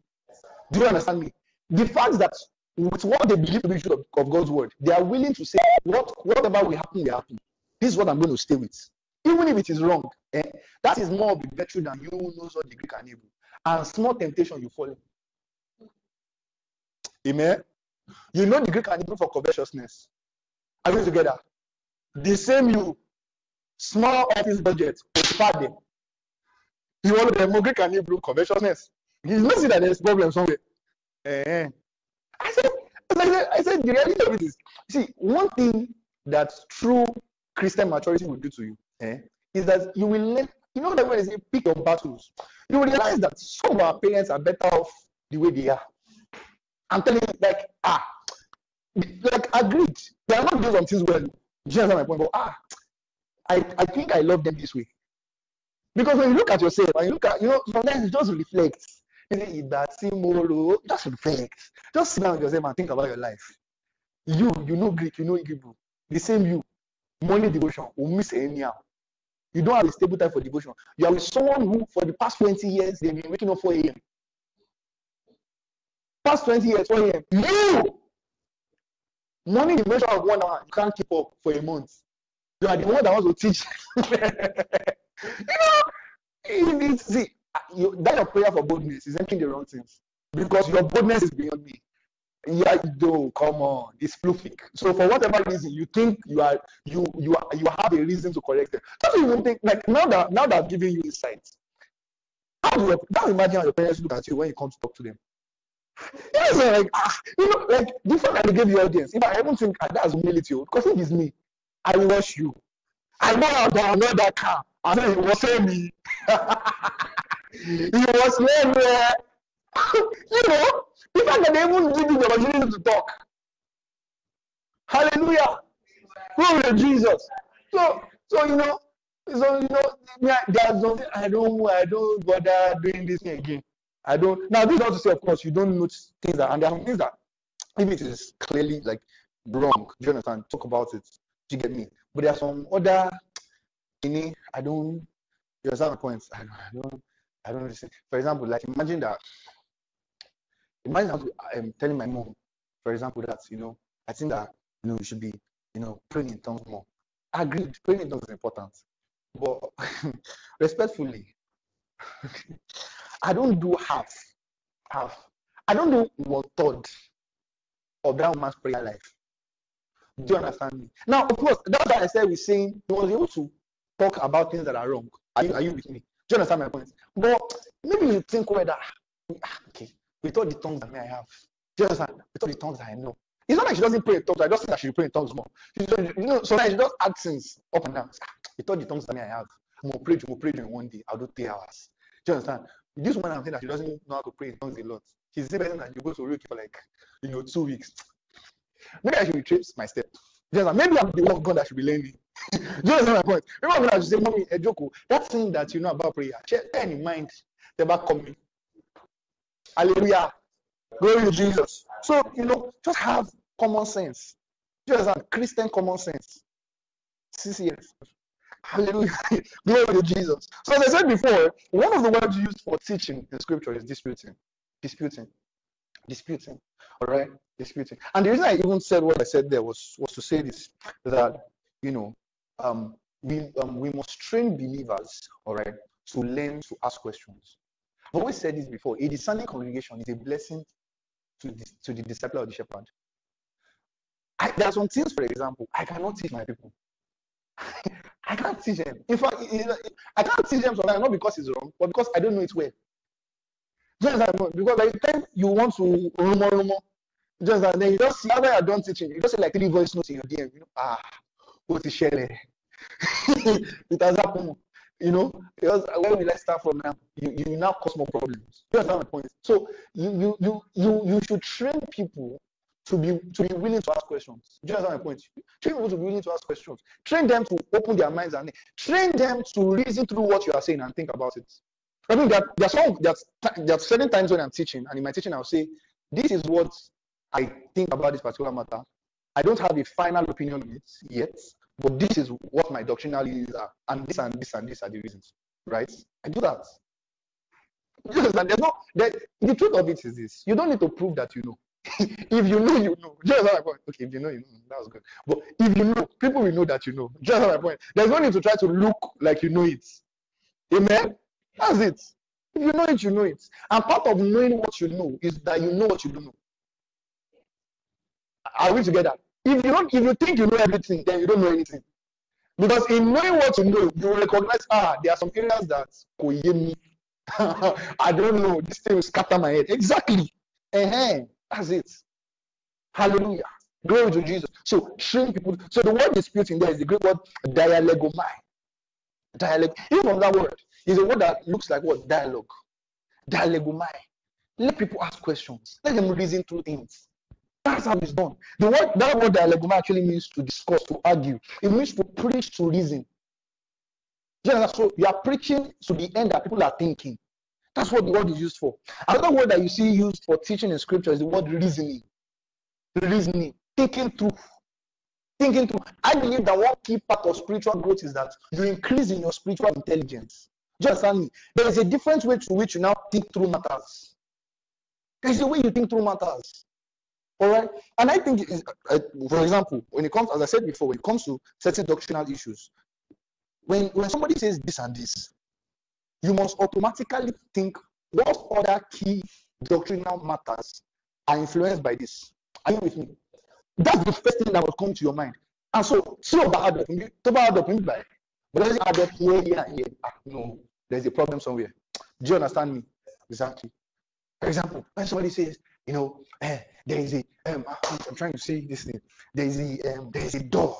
Do you understand me? The fact that with what they believe to be true of, God's word, they are willing to say, what, whatever will happen, will happen. This is what I'm going to stay with. Even if it is wrong, eh, that is more of a virtue than you who knows what the Greek and Hebrew. And small temptation you fall Amen. You know the Greek and Hebrew for covetousness. Are we together? The same you, small office budget, them. You want the Greek and Hebrew covetousness. You know see that there's problem somewhere. Uh, I said, I said, I said, the reality of it is, see, one thing that true Christian maturity will do to you eh, is that you will learn, you know that when they say pick your battles, you will realize that some of our parents are better off the way they are. I'm telling you, like, ah, like agreed. They are not doing some things well. You understand my point? But ah, I, I think I love them this way. Because when you look at yourself and you look at, you know, sometimes it just reflects Just reflect. Just sit down with yourself and think about your life. You, you know Greek, you know Hebrew. The same you. Morning devotion will miss anyhow. You don't have a stable time for devotion. You are with someone who, for the past 20 years, they've been waking up 4 a.m. Past 20 years, 4 a.m. You! Morning devotion of one hour, you can't keep up for a month. You are the one that wants to teach. you know, need see you, that your prayer for boldness is entering the wrong things because your boldness is beyond me. Yeah, do come on, it's fluffy. So for whatever reason you think you are you you are you have a reason to correct it. Don't even think like now that now that I've given you insights. How do you now imagine how your parents look at you when you come to talk to them? Yes, like ah, you know, like different than they gave you audience. If I even think ah, that's humility, oh, because it is me. I wash you. I know how to know that car. I know he was me. he was me. you know, the fact they even give you the opportunity to talk. Hallelujah. Glory to Jesus. So, so you know, so you know, there's something I don't, I don't bother doing this thing again. I don't. Now, this is not to say, of course, you don't notice things that, and there are things that, if it is clearly like wrong, do you understand? Talk about it. Do you get me? But there are some other, you know, I don't. You understand my points? I don't. I don't. I don't understand. For example, like imagine that. Imagine I'm um, telling my mom, for example, that you know, I think that you know you should be, you know, praying in tongues more. I agree, praying in tongues is important, but respectfully, I don't do half, half. I don't do one third of that woman's prayer life. Do you understand me? Now, of course, that's why I said we're saying he was able to talk about things that are wrong. Are you, are you with me? Do you understand my point? But maybe you think whether, ah, okay, with all the tongues that I have, do you understand? With all the tongues that I know. It's not like she doesn't pray in tongues. I just think that she pray in tongues more. She just, you know, sometimes she just add things up and down. Ah, with all the tongues that I have, more pray, more pray in one day. I'll do three hours. Do you understand? This one I'm saying that she doesn't know how to pray in tongues a lot. She's the person that you go to Ruki for like, you know, two weeks. Maybe I should retrace my step. Maybe I'm the one God that should be learning. Do you my point? Remember when I was saying, Mommy, Ejoko, that thing that you know about prayer, share in mind the back coming. Hallelujah. Glory to Jesus. So, you know, just have common sense. Just have Christian common sense. CCS. Hallelujah. Glory to Jesus. So as I said before, one of the words used for teaching in scripture is disputing. Disputing. Disputing. All right? Disputing. And the reason I even said what I said there was was to say this that you know um, we um, we must train believers, all right, to learn to ask questions. I've always said this before. A discerning congregation is a blessing to the, to the disciple of the shepherd. I, there are some things, for example, I cannot teach my people. I can't teach them. In fact, I can't teach them sometimes not because it's wrong, but because I don't know it well. Just like because by the time you want to rumor rumor, just then you just see after you're done teaching, you just say like three voice notes in your DM. You know, ah, what is sharing? it has happened. You know, because where will I start from now? You, you now cause more problems. You understand my point? So you you you you you should train people to be to be willing to ask questions. Do you understand my point? Train people to be willing to ask questions. Train them to open their minds and train them to reason through what you are saying and think about it. I mean, there, there are some there are certain times when I'm teaching, and in my teaching I'll say, "This is what I think about this particular matter. I don't have a final opinion on it yet, but this is what my doctrinal views are, and this and this and this are the reasons." Right? I do that. Yes, and there's no the, the truth of it is this: you don't need to prove that you know. if you know, you know. Just my point. Okay, if you know, you know. That was good. But if you know, people will know that you know. Just my point. There's no need to try to look like you know it. Amen. That's it. If you know it, you know it. And part of knowing what you know is that you know what you don't know. Are we together? If you don't, if you think you know everything, then you don't know anything. Because in knowing what you know, you recognize, ah, there are some areas that me. I don't know. This thing will scatter my head. Exactly. Uh-huh. That's it. Hallelujah. Glory to Jesus. So train people. So the word disputing there is the Greek word dialegomai. Dialogue. Even from that word, is a word that looks like what? Dialogue. Dialogomai. Let people ask questions. Let them reason through things. That's how it's done. The word that word dialogomai actually means to discuss, to argue. It means to preach, to reason. So you are preaching to the end that people are thinking. That's what the word is used for. Another word that you see used for teaching in scripture is the word reasoning. Reasoning, thinking through. Thinking through. I believe that one key part of spiritual growth is that you increase in your spiritual intelligence. Just understand me. There is a different way to which you now think through matters. There's a way you think through matters. All right. And I think, uh, for example, when it comes, as I said before, when it comes to certain doctrinal issues, when, when somebody says this and this, you must automatically think what other key doctrinal matters are influenced by this. Are you with me? That's the first thing that will come to your mind. And so, see about add up, by, but up here, here, here? Ah, no, there's a problem somewhere. Do you understand me? Exactly. For example, when somebody says, you know, eh, there is a, um, I'm trying to say this thing, there is a, um, there is a door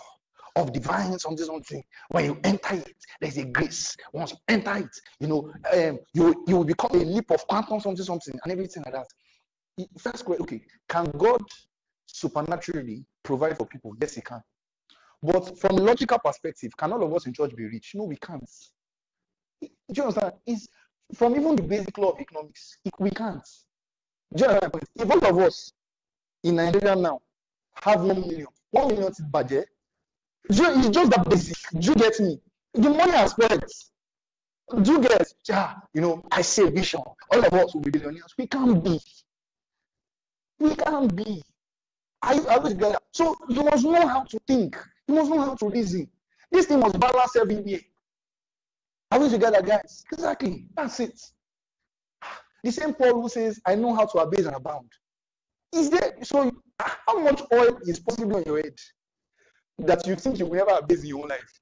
of divine something something. When you enter it, there's a grace. Once you enter it, you know, um, you you will become a leap of quantum something something and everything like that. First question, okay, can God supernaturally provide for people? Yes, He can. But from a logical perspective, can all of us in church be rich? No, we can't. Do you understand? It's from even the basic law of economics, we can't. You? If all of us in Nigeria now have one million, one million is budget, it's just that basic. Do you get me? The money aspect. Do you get? Yeah, you know, I say vision. All of us will be billionaires. We can't be. We can't be. I, I always get that. So you must know how to think. You must know how to reason. This thing must balance every day. Are we together, guys? Exactly. That's it. The same Paul who says, I know how to abase and abound. Is there so how much oil is possible on your head? that you think you will never abase in your own life.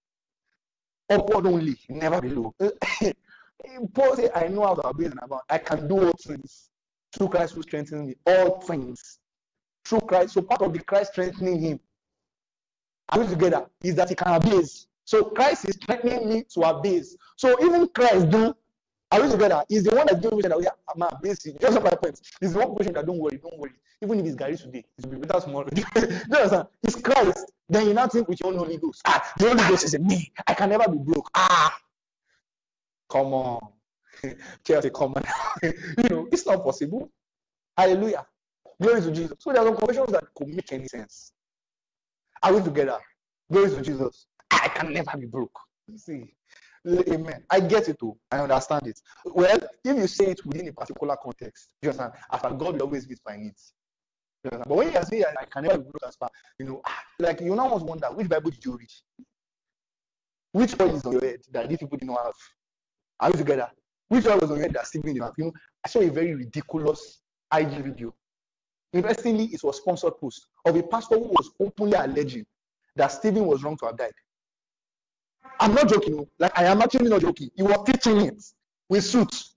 Upward only, never below. Paul said, I know how to abase and abound. I can do all things through Christ who strengthens me. All things through Christ. So part of the Christ strengthening him, are we together? Is that he can abase. So Christ is strengthening me to abase. So even Christ do are we together? He's the one that's doing that. Yeah, I'm basic. Just my point. He's the one pushing that. Don't worry, don't worry. Even if it's Gary today, it will be better tomorrow. you understand? It's Christ. Then you now think with your own Holy Ghost. Ah, the Holy Ghost is me. I can never be broke. Ah, come on. Chelsea, come on. you know, it's not possible. Hallelujah. Glory to Jesus. So there are some conversations that could make any sense. Are we together? Glory to Jesus. I can never be broke. See, Amen. I get it too. I understand it. Well, if you say it within a particular context, you understand, after God will always meet my needs. But when you say I can never be as far, you know, ah, like you now must wonder which Bible did you read? Which one is on your head that these people did not have? Are we together? Which one was on your head that Stephen did not have? You know, I saw a very ridiculous IG video. Interestingly, it was sponsored post of a pastor who was openly alleging that Stephen was wrong to have died. I'm not joking. Like I am actually not joking. He was teaching it with suits.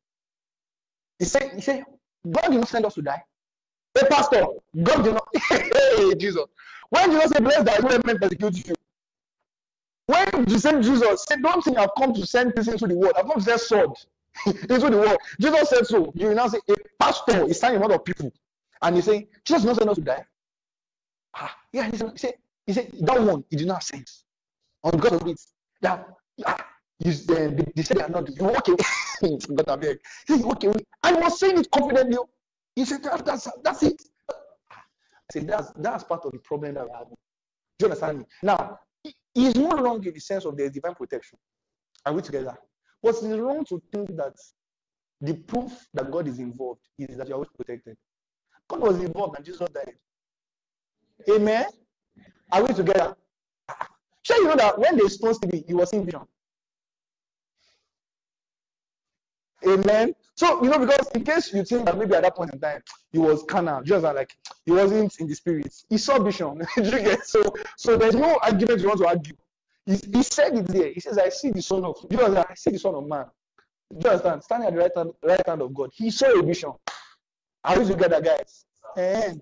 He said, he said, God did not send us to die. Hey, pastor, God did not. hey, Jesus. When did Jesus said, bless thy way men persecute you. When the same Jesus said, don't think I've come to send peace into the world. I've come to send sword into the world. Jesus said so. You now say, a pastor is standing in front of people. And he's saying, Jesus did not send us to die. Ah, yeah, he said, he said, he that one, he did not send. On because of that ah, you, uh, they, said they are not. You walk away. but I beg. He walk away. I was saying it confidently. He said that, that's that's it. I said that's that's part of the problem that we have. Do you understand me? Now, he's not wrong in the sense of there's divine protection. Are we together? But it's wrong to think that the proof that God is involved is that you're always protected. God was involved and Jesus died. Amen. Are we together? Sure, you know that when they stoned Stephen, he was in vision. Amen. So, you know, because in case you think that maybe at that point in time he was carnal, just like he wasn't in the spirit, he saw vision. so, so there's no argument you want to argue. He, he said it there. He says, I see the son of you know, I see the son of man. Do you understand? Standing at the right hand, right hand of God. He saw a vision. Are we together, guys? And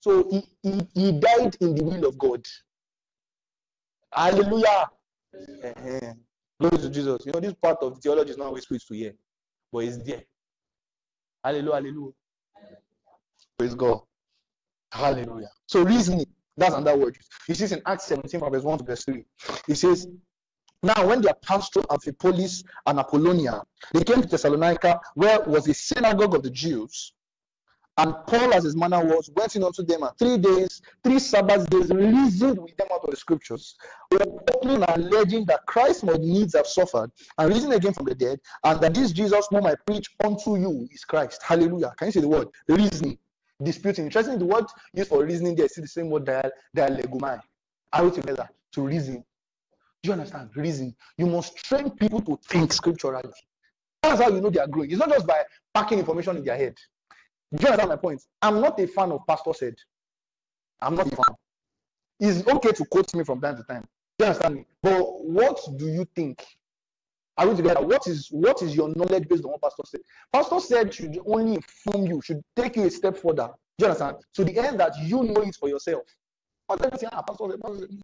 so he, he, he died in the will of God. Hallelujah. Glory to Jesus. You know, this part of theology is not always sweet to hear, but it's there. Hallelujah. Hallelujah. Praise God. Hallelujah. So reasoning, that's another word. He says in Acts 17, verse 1 to verse 3. He says, Now, when they passed through Amphipolis and Apollonia, they came to Thessalonica, where was a synagogue of the Jews. And Paul, as his manner was, went in unto them and three days, three Sabbath days, reasoned with them out of the scriptures, opening and alleging that Christ must needs have suffered and risen again from the dead, and that this Jesus whom I preach unto you is Christ. Hallelujah. Can you see the word? Reasoning. Disputing. Interesting, the word used for reasoning there is the same word dial, dialegomai. Arrow together to reason. Do you understand? Reason. You must train people to think scripturally. That's how you know they are growing. It's not just by packing information in their head. Do you understand my point? I'm not a fan of Pastor said. I'm not a fan. It's okay to quote me from time to time. Do you understand me? But what do you think? Are we together? What is what is your knowledge based on what Pastor said? Pastor said should only inform you, should take you a step further. Do you understand? To the end that you know it for yourself. Not everything, ah, Pastor said, Pastor said. Do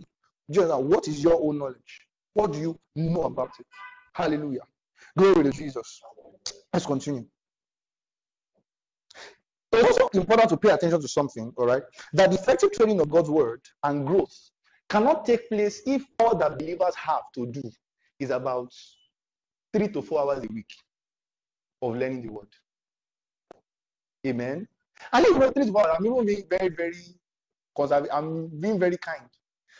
you understand? What is your own knowledge? What do you know about it? Hallelujah. Glory to Jesus. Let's continue it's also important to pay attention to something, all right? That effective training of God's word and growth cannot take place if all that believers have to do is about three to four hours a week of learning the word. Amen. And even three to four hours, I'm even being very, very conservative. I'm being very kind.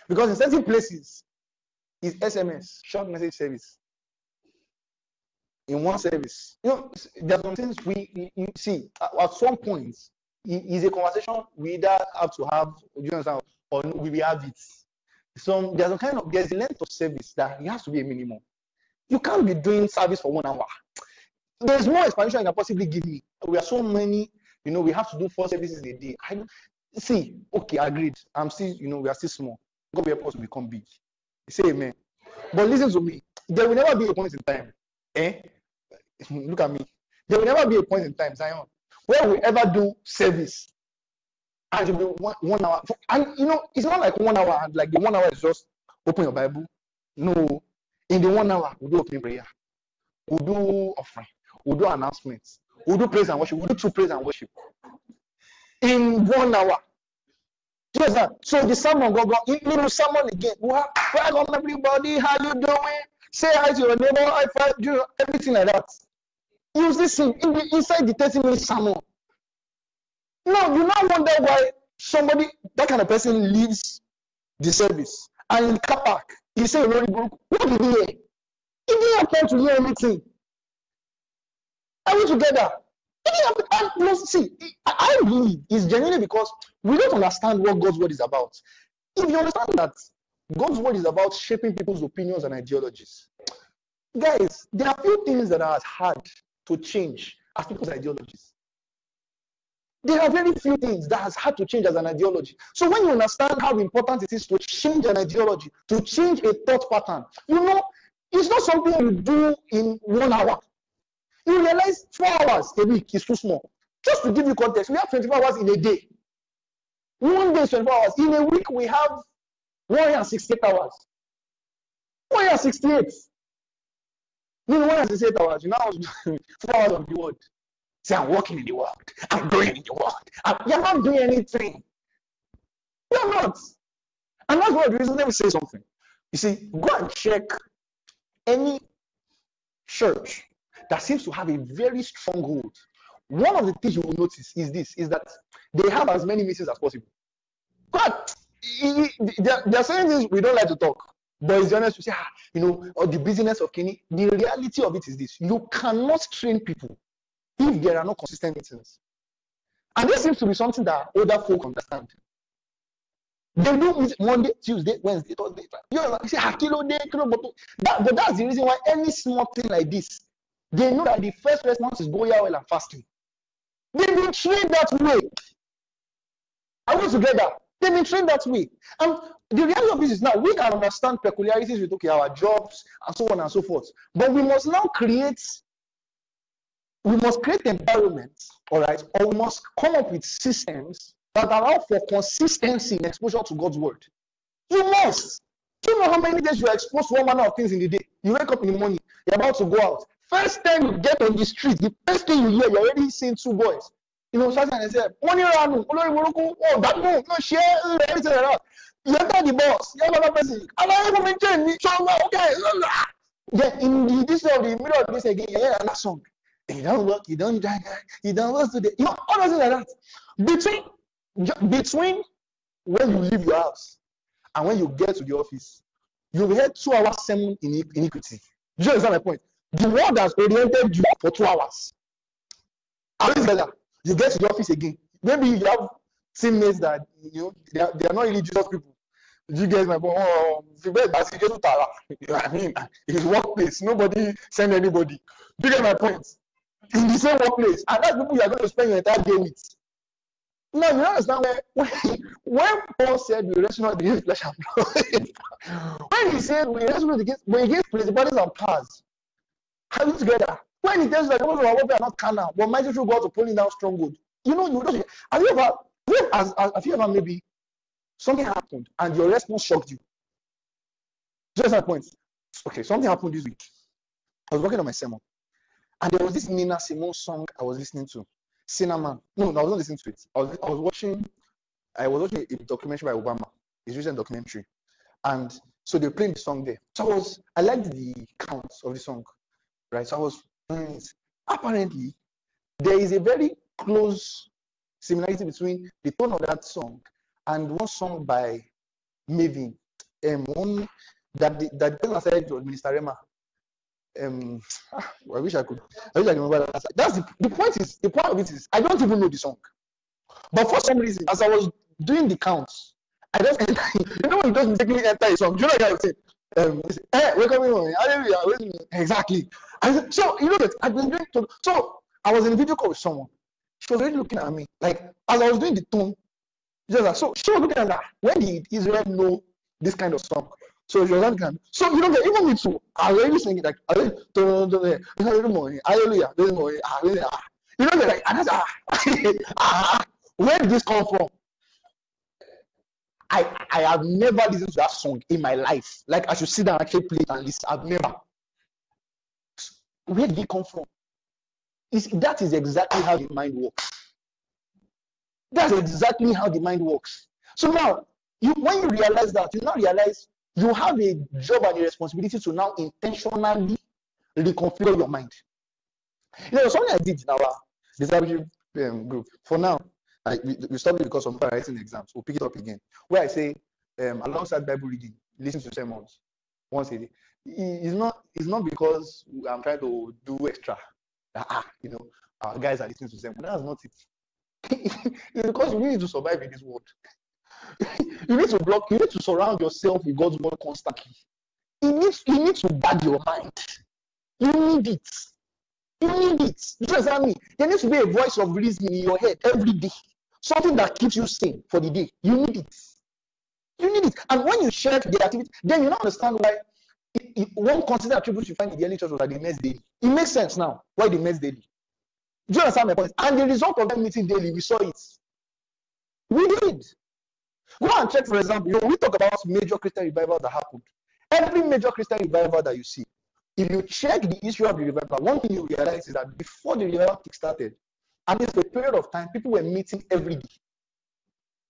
Because in certain places, it's SMS, short message service in one service. You know, there are some things we you see at some point. Is a conversation we either have to have, you understand, or we have it. Some there's a kind of there's a length of service that it has to be a minimum. You can't be doing service for one hour. There's more explanation you can possibly give me. We are so many, you know, we have to do four services a day. I see, okay, agreed. I'm still, you know, we are still small. God will help us to become big. Say amen. But listen to me, there will never be a point in time eh, look at me. There will never be a point in time, Zion, where we ever do service and it will be one, one hour. And you know, it's not like one hour and like the one hour is just open your Bible. No, in the one hour, we do opening prayer, we do offering, we do announcements, we do praise and worship, we do two praise and worship. In one hour. Yes, so the sermon go go in little sermon again. What? Welcome everybody. How you doing? Say hi to your neighbor. I find you everything like that. Use this in, the, inside the 30 minute sermon. Now, you now wonder why somebody, that kind of person, leaves the service. And in car park, he say, What did he hear? He didn't happen to hear anything. Are we together? He didn't no, see, I, I believe it's genuinely because we don't understand what God's word is about. If you understand that God's word is about shaping people's opinions and ideologies, guys, there are few things that are as hard to change as people's ideologies. There are very few things that has had to change as an ideology. So when you understand how important it is to change an ideology, to change a thought pattern, you know, it's not something you do in one hour. You realize four hours a week is too small. Just to give you context, we have 24 hours in a day. One day is 24 hours. In a week, we have 168 hours. 168. You know, when I say eight hours, you was four hours of the world. Say, I'm working in the world. I'm doing in the world. I'm, you're not doing anything. You're not. And that's what the reason. Let me say something. You see, go and check any church that seems to have a very strong hold. One of the things you will notice is this: is that they have as many meetings as possible. There are certain things we don't like to talk. But it's honest to say, ah, you know, or the business of Kenny. The reality of it is this: you cannot train people if there are no consistent meetings. And this seems to be something that older folk understand. They do meet Monday, Tuesday, Wednesday, Thursday. You know, you say Hakilo day, kilo that, but that's the reason why any small thing like this, they know that the first response is Goya oil and fasting. They've been trained that way. Are we together? They've been trained that way. And the reality of this is now we can understand peculiarities with okay, our jobs and so on and so forth. But we must now create, we must create environments, all right, or we must come up with systems that allow for consistency in exposure to God's word. You must. Do you know how many days you are exposed to one manner of things in the day? You wake up in the morning, you're about to go out. First time you get on the street, the first thing you hear, you're already seeing two boys. You know, shouting and say, money around, oh, that no, share, everything like that. You enter the bus, you have another person. And I come in chain, me, so okay. Then in the this of the middle of this again, you hear another song. You don't work, you don't drink, you don't work today. You know, all those things like that. Between between when you leave your house and when you get to the office, you will hear two hours sermon in iniquity. Do you understand my point? The world has oriented you for two hours. Are you together? You get to the office again. Maybe you have teammates that you know they are, they are not really Jesus people. You get my point? Oh, oh, oh I mean, his workplace, nobody send anybody. Do you get my point? In the same workplace, and that's people you are going to spend your entire day with. No, you understand when, when Paul said we wrestle not against flesh and blood, when he said we wrestle against, but against principalities and powers, are you together? When he tells you that the of our warfare are not carnal, but mighty through God to pulling down stronghold, you know, you just have you ever, Have as, as, have you ever maybe something happened and your response shocked you? Just that point. Okay, something happened this week. I was working on my sermon, and there was this Nina Simone song I was listening to. Cinnamon. No, no, I wasn't listening to it. I was, I was watching. I was watching a documentary by Obama. His recent documentary, and so they were playing the song there. So I was, I liked the count of the song, right? So I was playing it. Apparently, there is a very close similarity between the tone of that song and one song by Mavin. Um, one that the, that the said was Minister Rema um I wish I could I wish I remember that. That's the, the point is the point of it is I don't even know the song. But for some reason, as I was doing the counts, I just enter, you know when you just mistakenly enter a song, do you know what I'm saying? Um, hey, we're coming on, hallelujah, exactly. And so you know that I've been doing so I was in a video call with someone. She was really looking at me, like as I was doing the tone, like, so she was looking at that. When did Israel know this kind of song? So was asking, so you know, that even too, I already sing it like, hallelujah, hallelujah, ah, hallelujah. You know, like, and that's, ah, ah, ah. where did this come from? I, I have never listened to that song in my life. Like I should sit down and actually play and listen. I've never. Where did it come from? Is that is exactly how the mind works. That's exactly how the mind works. So now, you when you realize that, you now realize you have a job and a responsibility to now intentionally reconfigure your mind. You know, something I did in our discipleship um, group. For now, I, we, we stopped it because of writing exams. We'll pick it up again. Where I say, um, alongside Bible reading, listen to sermons once a day. It's not. It's not because I'm trying to do extra. Ah, you know, our guys are listening to sermons. That's not it. it's because you need to survive in this world. you need to block, you need to surround yourself with God's word constantly. You need, you need to guard your mind. You need it. You need it. You understand me? There needs to be a voice of reason in your head every day. Something that keeps you sane for the day. You need it. You need it. And when you check the activity, then you understand why it, it, one considered attribute you find in the early church was that met daily. It makes sense now why they met daily. Do you understand my point? And the result of them meeting daily, we saw it. We did. Go and check, for example, you know, we talk about major Christian revival that happened. Every major Christian revival that you see, if you check the issue of the revival, one thing you realize is that before the revival started, and it's a period of time, people were meeting every day.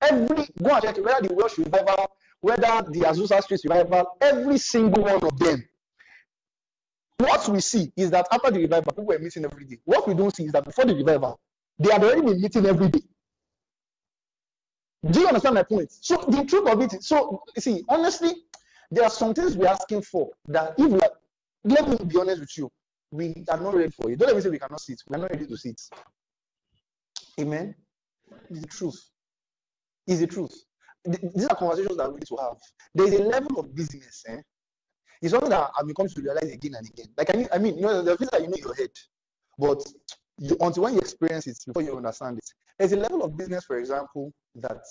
Every go and check whether the Welsh revival, whether the Azusa Street revival, every single one of them. What we see is that after the revival, people were meeting every day. What we don't see is that before the revival, they had already been meeting every day. Do you understand my point? So the truth of it is, so you see, honestly, there are some things we're asking for that if we are, let me be honest with you, we are not ready for it. Don't let me say we cannot see it. We are not ready to see it. Amen. It's the truth. It's the truth. These are conversations that we need to have. There is a level of business, eh? It's something that I've become to realize again and again. Like I mean, I mean, you know, the things that you know your head, but you, until when you experience it before you understand it. There's a level of business, for example, that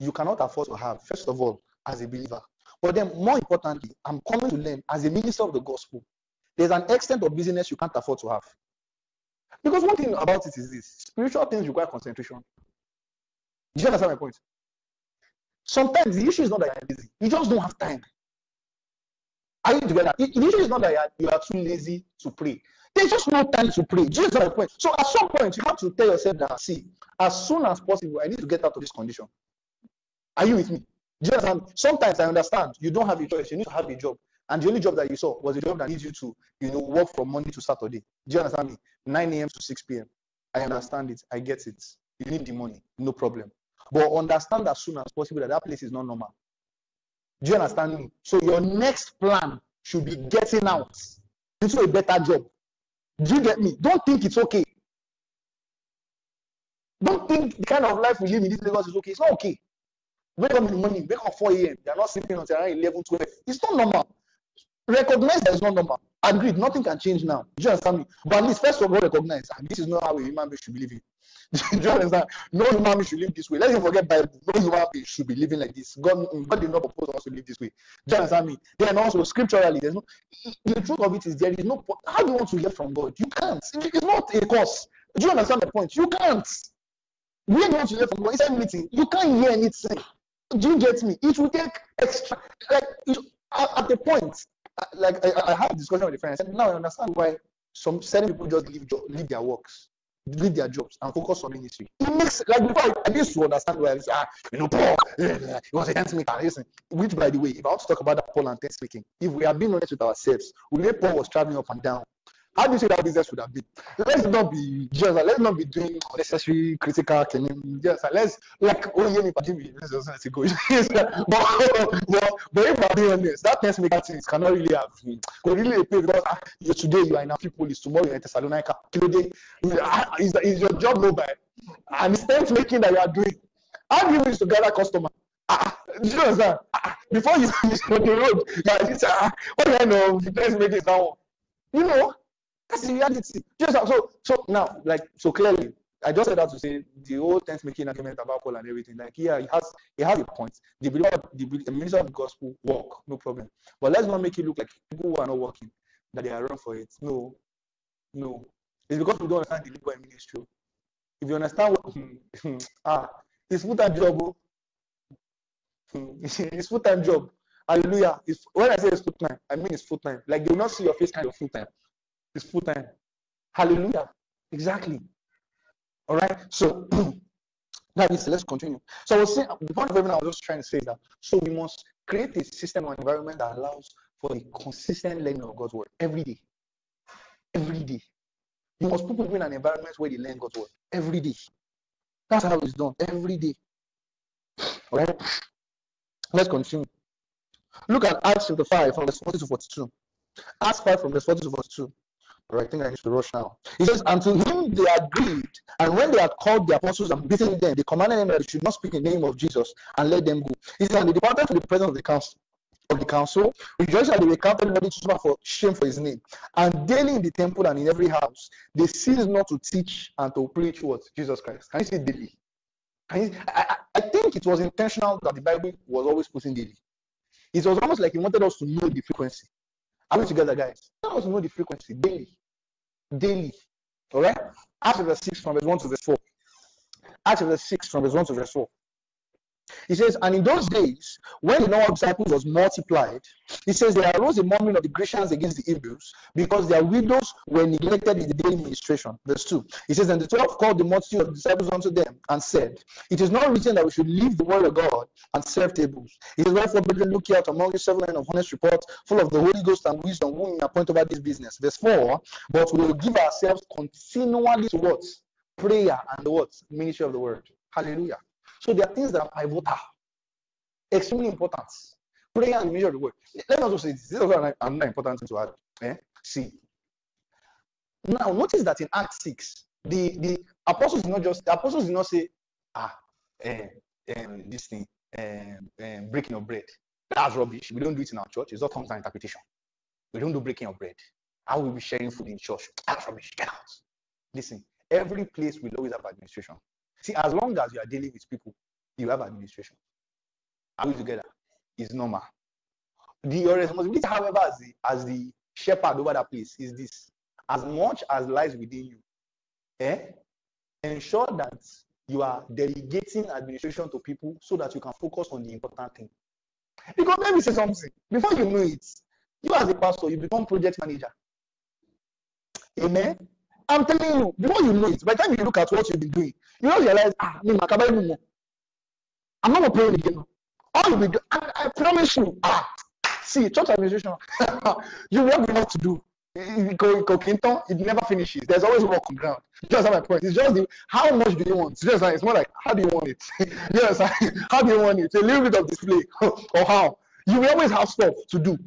you cannot afford to have, first of all, as a believer. But then, more importantly, I'm coming to learn as a minister of the gospel, there's an extent of business you can't afford to have. Because one thing about it is this spiritual things require concentration. Do you understand my point? Sometimes the issue is not that you're busy, you just don't have time. Are you together? The issue is not that you are too lazy to pray. There's just no time to pray. Just my point. So at some point, you have to tell yourself that, see, as soon as possible, I need to get out of this condition. Are you with me? Understand? Sometimes I understand you don't have a choice. You need to have a job. And the only job that you saw was a job that needs you to, you know, work from Monday to Saturday. Do you understand me? 9 a.m. to 6 p.m. I understand it. I get it. You need the money. No problem. But understand as soon as possible that that place is not normal. Do you understand me? So your next plan should be getting out into a better job. Do you get me? Don't think it's okay. Don't think the kind of life we live in this Lagos is okay. It's not okay. Wake up in the morning, wake up 4 a.m. They are not sleeping until around 11, 12. It's not normal. Recognize that it's not normal. Agreed, nothing can change now. Do you understand me? But at least, first of all, recognize ah, this is not how a human being should be living. Do you understand? No human being should live this way. Let's even forget Bible. No human being should be living like this. God, God did not propose us to live this way. Do you understand me? Then also scripturally, there's no the truth of it is there is no how do you want to hear from God? You can't. It's not a cause. Do you understand the point? You can't. When you want to hear from God, inside meeting, you can't hear anything. Do you get me? It will take extra like at the point like I, I had a discussion with a friend. I said, now I understand why some certain people just leave leave their works, leave their jobs, and focus on ministry. It makes like before I, I used to understand why ah, you know, Paul, it was a maker. Listen, which by the way, if I want to talk about that Paul and tent making, if we are being honest with ourselves, we know Paul was traveling up and down how do you say that business would have been? Let's not be just let's not be doing unnecessary critical can just let's like oh yeah me just but, but if I'm being honest, that test maker things cannot really have could really pay because ah, today you are in Amphipolis, tomorrow you're in Thessalonica. Today ah, is, is your job mobile and it's tent making that you are doing. How do you use to gather customer? Ah, do you understand? Ah, before you finish on the road, you are ah, what kind of tent making is that one? You know, that's the reality. Just so so now, like so clearly, I just said that to say the whole tent making argument about Paul and everything. Like, yeah, he has he has a point. The believer, the, the minister of the gospel work, no problem. But let's not make it look like people who are not working that they are wrong for it. No, no. It's because we don't understand the legal ministry. If you understand what hmm, hmm, ah, it's full time job. Oh. Hmm, it's full time job. Hallelujah. It's, when I say it's full time, I mean it's full time. Like you will not see your face kind of full time. Full time. Hallelujah. Exactly. All right. So that is let's continue. So I was saying the point of everything I was just trying to say that so we must create a system or environment that allows for the consistent learning of God's word every day. Every day. You must put people in an environment where they learn God's word every day. That's how it's done every day. All right. Let's continue. Look at Acts chapter 5 from verse 40 to 42. Acts 5 from verse 40 to 42. I think I need to rush now. He says, And to him they agreed. And when they had called the apostles and beaten them, they commanded them that they should not speak in the name of Jesus and let them go. He says, And they departed from the presence of the council. Of the council, rejoicing that they were counted worthy to suffer for shame for his name. And daily in the temple and in every house, they ceased not to teach and to preach what Jesus Christ. Can you say daily? You, I, I think it was intentional that the Bible was always putting daily. It was almost like he wanted us to know the frequency. Are we together, guys? Let us know the frequency daily. Daily. All right? Acts chapter 6 from verse 1 to verse 4. Acts chapter 6 from verse 1 to verse 4. He says, and in those days, when the number of disciples was multiplied, he says, there arose a murmuring of the Grecians against the Hebrews because their widows were neglected in the daily ministration. Verse 2. He says, and the twelve called the multitude of disciples unto them and said, It is not written that we should leave the word of God and serve tables. He is wherefore, brethren, look out among you seven men of honest report, full of the Holy Ghost and wisdom, whom we appoint over this business. Verse 4. But we will give ourselves continually to what? Prayer and the what? Ministry of the word. Hallelujah. So there are things that are pivotal, extremely important. Prayer and measure the word. Let me also say this. This is another important thing to add. Eh? See. Now notice that in Acts 6, the, the apostles did not just the apostles did not say, ah, eh, eh, this thing, eh, eh, breaking of bread. That's rubbish. We don't do it in our church. It's all tongues and interpretation. We don't do breaking of bread. I will be sharing food in church? That's rubbish. Get out. Listen, every place will always have administration. See, as long as you are dealing with people, you have administration. Are we together? It's normal. The, your responsibility, however, as the, as the shepherd over that place is this. As much as lies within you, eh, ensure that you are delegating administration to people so that you can focus on the important thing. Because let me say something. Before you know it, you as a pastor, you become project manager. Amen. I'm telling you, before you know it, by the time you look at what you've been doing, you don't realize, ah, me, I'm not going to pray again. All you will do, I, I promise you, ah, see, church administration, you have enough to do. Clinton, it never finishes. There's always work on ground. Just my point. It's just the, how much do you want? It's just like, it's more like how do you want it? yes, how do you want it? A little bit of display or how? You will always have stuff to do.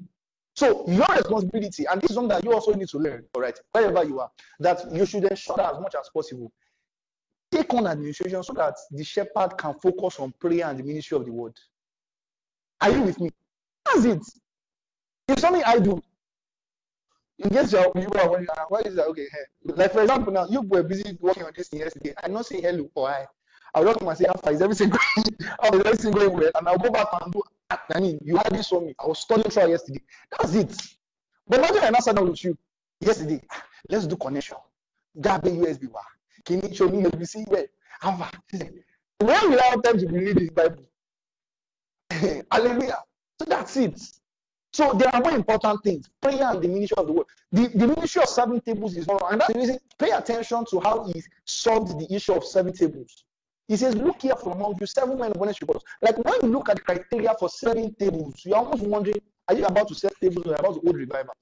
So your responsibility, and this is something that you also need to learn, all right, wherever you are, that you should ensure that as much as possible, take on administration so that the shepherd can focus on prayer and the ministry of the word. Are you with me? That's it. It's something I do. In case you're, you are wondering, uh, why is that? Okay, hey. like for example, now you were busy working on this thing yesterday. I'm not saying hello or hi. I'll come and say, is everything going? Everything going well? And I'll go back and do. I mean, you had this for me. I was studying through yesterday. That's it. But imagine I not sat down with you yesterday. Ah, let's do connection. Grab a USB. Can you show me see where? When will I have time to read this Bible? Hallelujah. So that's it. So there are more important things. Prayer and the ministry of the word. The, the ministry of seven tables is not, and that's the reason. Pay attention to how he solved the issue of seven tables. He says, Look here from among you, seven men of honest reports. Like when you look at the criteria for setting tables, you're almost wondering, are you about to set tables or about to hold revival?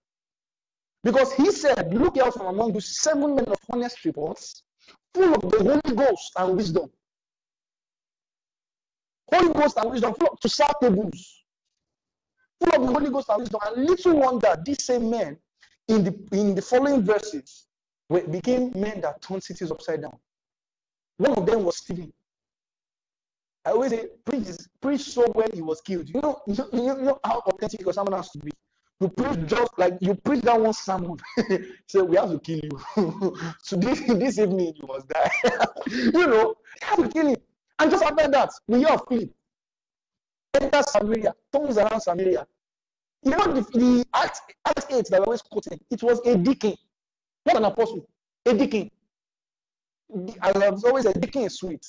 Because he said, Look here from among you, seven men of honest reports, full of the Holy Ghost and wisdom. Holy Ghost and wisdom, full to serve tables full of the Holy Ghost and wisdom. And little wonder, these same men in the in the following verses became men that turned cities upside down. One of them was Stephen. I always say, preach, preach so well he was killed. You know, you, you know how authentic your sermon has to be. You preach just like you preach that one sermon. say, we have to kill you. so this, this evening you must die. you know, you have to kill him. And just after that, we hear of Philip enter Samaria, turns around Samaria. You know, the, the Act, Act 8 that we always quoting, it was a deacon, not an apostle, a deacon. I was always a deacon is sweet.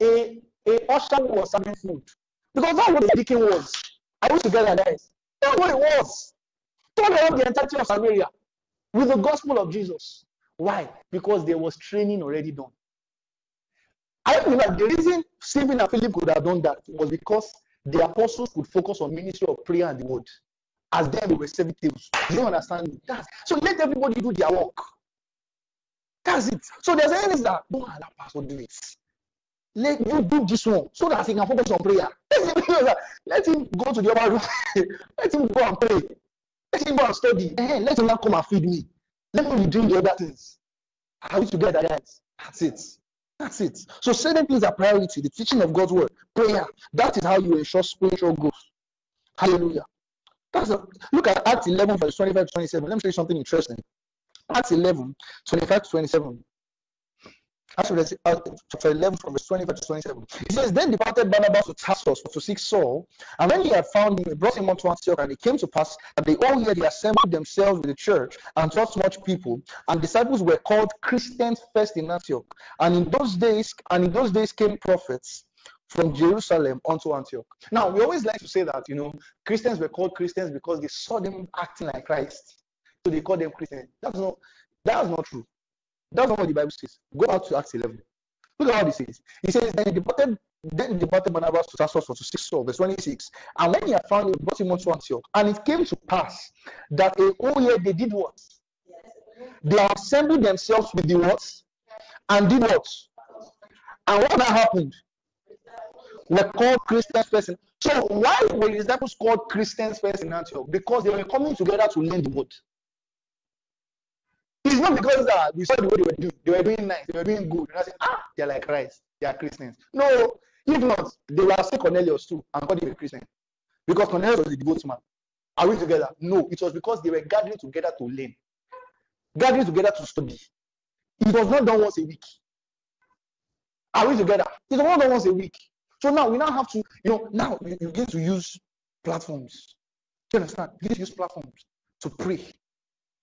A, a usher was serving food. Because that's what the deacon was. I was together, guys. That's what it was. Turn around the entirety of Samaria with the gospel of Jesus. Why? Because there was training already done. I remember the reason Stephen and Philip could have done that was because the apostles could focus on ministry of prayer and the word. As then they were serving tables. You don't understand. That's, so let everybody do their work. That's it. So there's enemies that don't allow pastor do it. Let you do this one so that he can focus on prayer. Let him go to the other room. let him go and pray. Let him go and study. Hey, let him not come and feed me. Let me be doing the other things. Are we together, guys? That's it. That's it. So certain things are priority. The teaching of God's word, prayer. That is how you ensure spiritual growth. Hallelujah. That's a, look at Acts 11 verse 25 to 27. Let me show you something interesting. Acts 11, 25 to 27. Actually, uh, chapter 11 from verse 25 to 27. He says, Then departed Barnabas to Tarsus to seek Saul, and when he had found him, he brought him unto Antioch, and it came to pass that they all here they assembled themselves with the church and taught much people, and disciples were called Christians first in Antioch. And in those days, and in those days came prophets from Jerusalem unto Antioch. Now, we always like to say that, you know, Christians were called Christians because they saw them acting like Christ. So they called them Christians. That's not that's not true. That's not what the Bible says. Go out to Acts 11. Look at what it says. He says, Then he departed, then he departed Barnabas to Tarsus for seek Saul, verse 26. And when he had found he brought him unto Antioch. And it came to pass that a whole year they did what? They assembled themselves with the what? And did what? And what happened? Were called Christians first. So why were the disciples called Christians first in Antioch? Because they were coming together to learn the word. It's not because that we saw the way they were doing. They were doing nice. They were doing good. And I said, ah, they're like Christ. They are Christians. No, if not, they were say Cornelius too and called him a Christian. Because Cornelius was a devout man. Are we together? No, it was because they were gathering together to learn, gathering together to study. It was not done once a week. Are we together? It was not done once a week. So now we now have to, you know, now you, you get to use platforms. Do you understand? You get to use platforms to pray,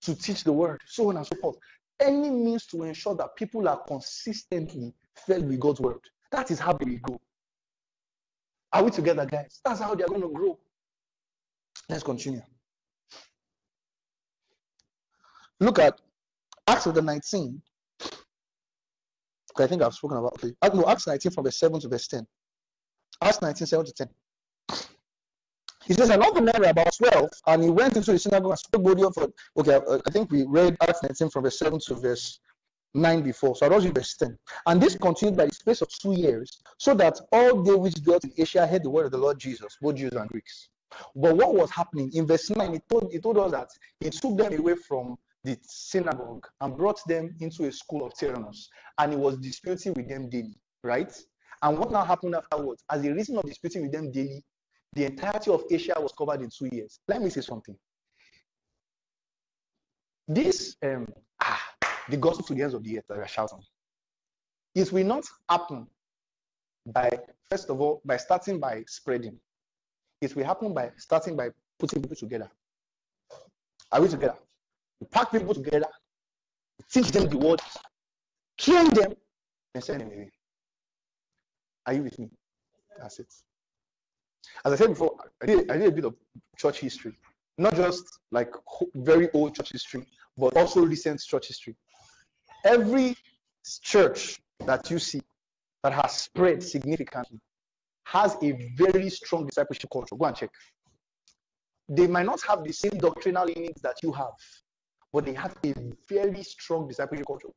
to teach the word, so on and so forth. Any means to ensure that people are consistently filled with God's word. That is how they will grow. Are we together, guys? That's how they're going to grow. Let's continue. Look at Acts of the 19. I think I've spoken about it. No, Acts 19 from verse 7 to verse 10. Acts 19, 7 to 10. He says, men were about 12, and he went into the synagogue and spoke boldly for. Okay, uh, I think we read Acts 19 from verse 7 to verse 9 before. So I was in verse 10. And this continued by the space of two years, so that all they which dwelt in Asia heard the word of the Lord Jesus, both Jews and Greeks. But what was happening in verse 9, he told, he told us that he took them away from the synagogue and brought them into a school of Tyrannus, and he was disputing with them daily, right? And what now happened afterwards? As a reason of disputing with them daily, the entirety of Asia was covered in two years. Let me say something. This, um, ah, the gospel to the ends of the earth that we are shouting, it will not happen by, first of all, by starting by spreading. It will happen by starting by putting people together. Are we together? We pack people together, teach them the word, train them, and send them away. Are you with me? That's it. As I said before, I did, I did a bit of church history, not just like very old church history, but also recent church history. Every church that you see that has spread significantly has a very strong discipleship culture. Go and check. They might not have the same doctrinal leanings that you have, but they have a very strong discipleship culture.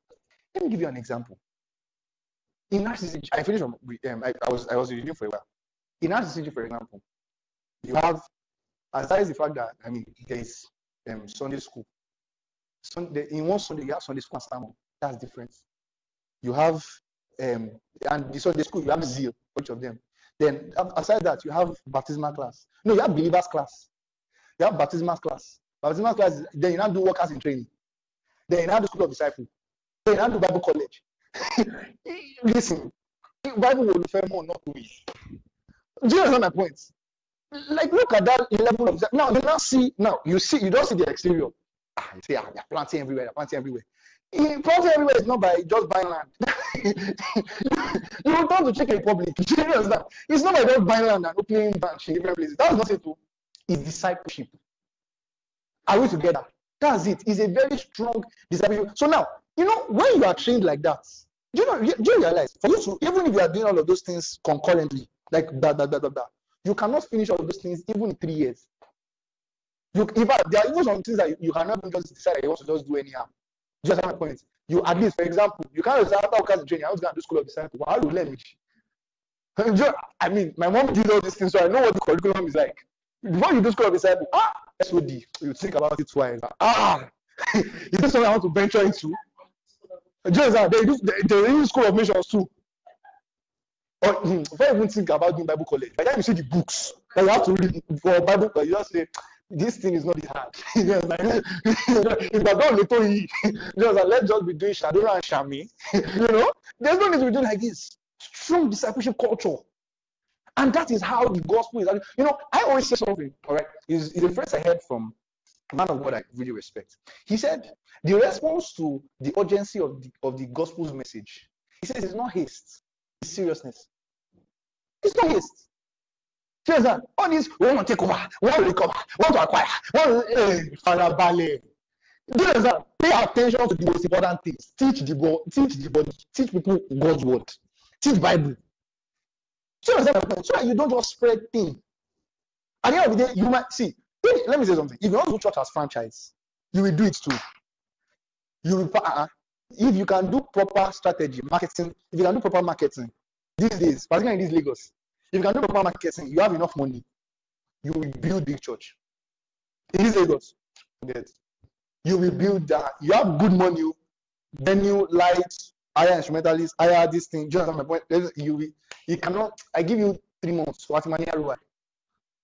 Let me give you an example. In RCCG, I finished. Um, I, I, was I was reading for a while. In RCCG, for example, you have, aside the fact that I mean there is um, Sunday school. Sunday in one Sunday you have Sunday school and sermon. That's different. You have um, and the Sunday school you have zeal, each of them. Then aside that you have baptismal class. No, you have believers class. You have baptismal class. Baptismal class. Then you now do workers in training. Then you now do school of disciples. Then you now do Bible college. Listen, Bible will refer more not to it. Do you understand my point? Like, look at that level of now. You now see now. You see, you don't see the exterior. Ah, you see, ah, they're planting everywhere. They're planting everywhere. planting everywhere is not by just buying land. you will turn to Czech Republic. It's not by just buying land and opening branch in different places. That's not it. Too. It's discipleship. Are we together? That's it. It's a very strong discipleship. So now, you know, when you are trained like that, do you know? Do you realize for you to even if you are doing all of those things concurrently, like that, that, that, that, that you cannot finish all those things even in three years. You, fact, there are even some things that you, you cannot just decide you want to just do anyhow. Just my point. You at least, for example, you can't just after workers training. I was going to do school of disciple. How do learn it? I mean, my mom did all these things, so I know what the curriculum is like. Before you do school of disciple, ah, SOD, you think about it twice. Ah, is this something I want to venture into? Just that they do, they, they school of missions too. Or I even think about doing Bible college, by the time you see the books that you have to read for Bible college, you just say, this thing is not this hard. just like, if I don't little just like, let's just be doing Shadura and Shami. you know, there's no need to be doing like this. Strong discipleship culture. And that is how the gospel is. You know, I always say something, all right? Is the first I heard from man of God I really respect. He said, the response to the urgency of the, of the gospel's message, he says, it's not haste, seriousness. It's not haste. Says that all this we want to take over, we want to recover, we want to acquire, we want to eh, farabalẹ̀. Do you understand? Pay attention to the most important things. Teach the teach the body, teach people God's word, teach Bible. So that you don't just spread things. At the end of the day, you might see. Let me say something. If you want to do church as franchise, you will do it too. You will, uh, if you can do proper strategy, marketing, if you can do proper marketing these days, particularly in this Lagos, if you can do proper marketing, you have enough money, you will build big church. In this Lagos. You will build that. You have good money, venue, lights, hire instrumentalists, hire this thing. Just on my point. You will, you cannot. I give you three months. What money ROI?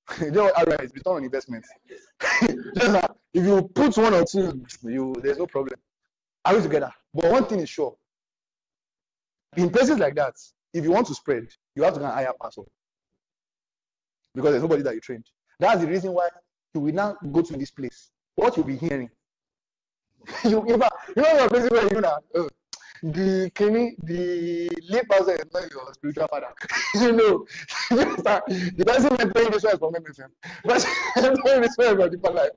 you know what is return on investment. If you put one or two, you there's no problem. Are we together? But one thing is sure. In places like that, if you want to spread, you have to go and hire a pastor. Because there's nobody that you trained. That's the reason why you will now go to this place. What you'll be hearing. you, you know, you know what basically you the Kenny, the lay pastor is not your spiritual father. you know, the person that playing this one eh? is from MFM. But playing this one about deeper life.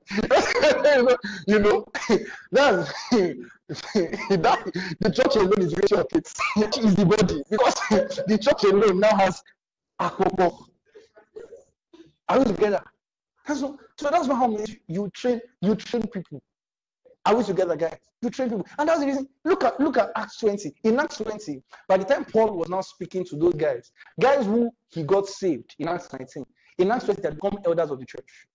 you know, that's that the church alone is ratio of it. is the body because the church alone now has akoko. Are we together? so, so that's not how many you train you train people. Are we together, guys? You train people. And that's the reason. Look at look at Acts 20. In Acts 20, by the time Paul was now speaking to those guys, guys who he got saved in Acts 19, in Acts 20, they become elders of the church.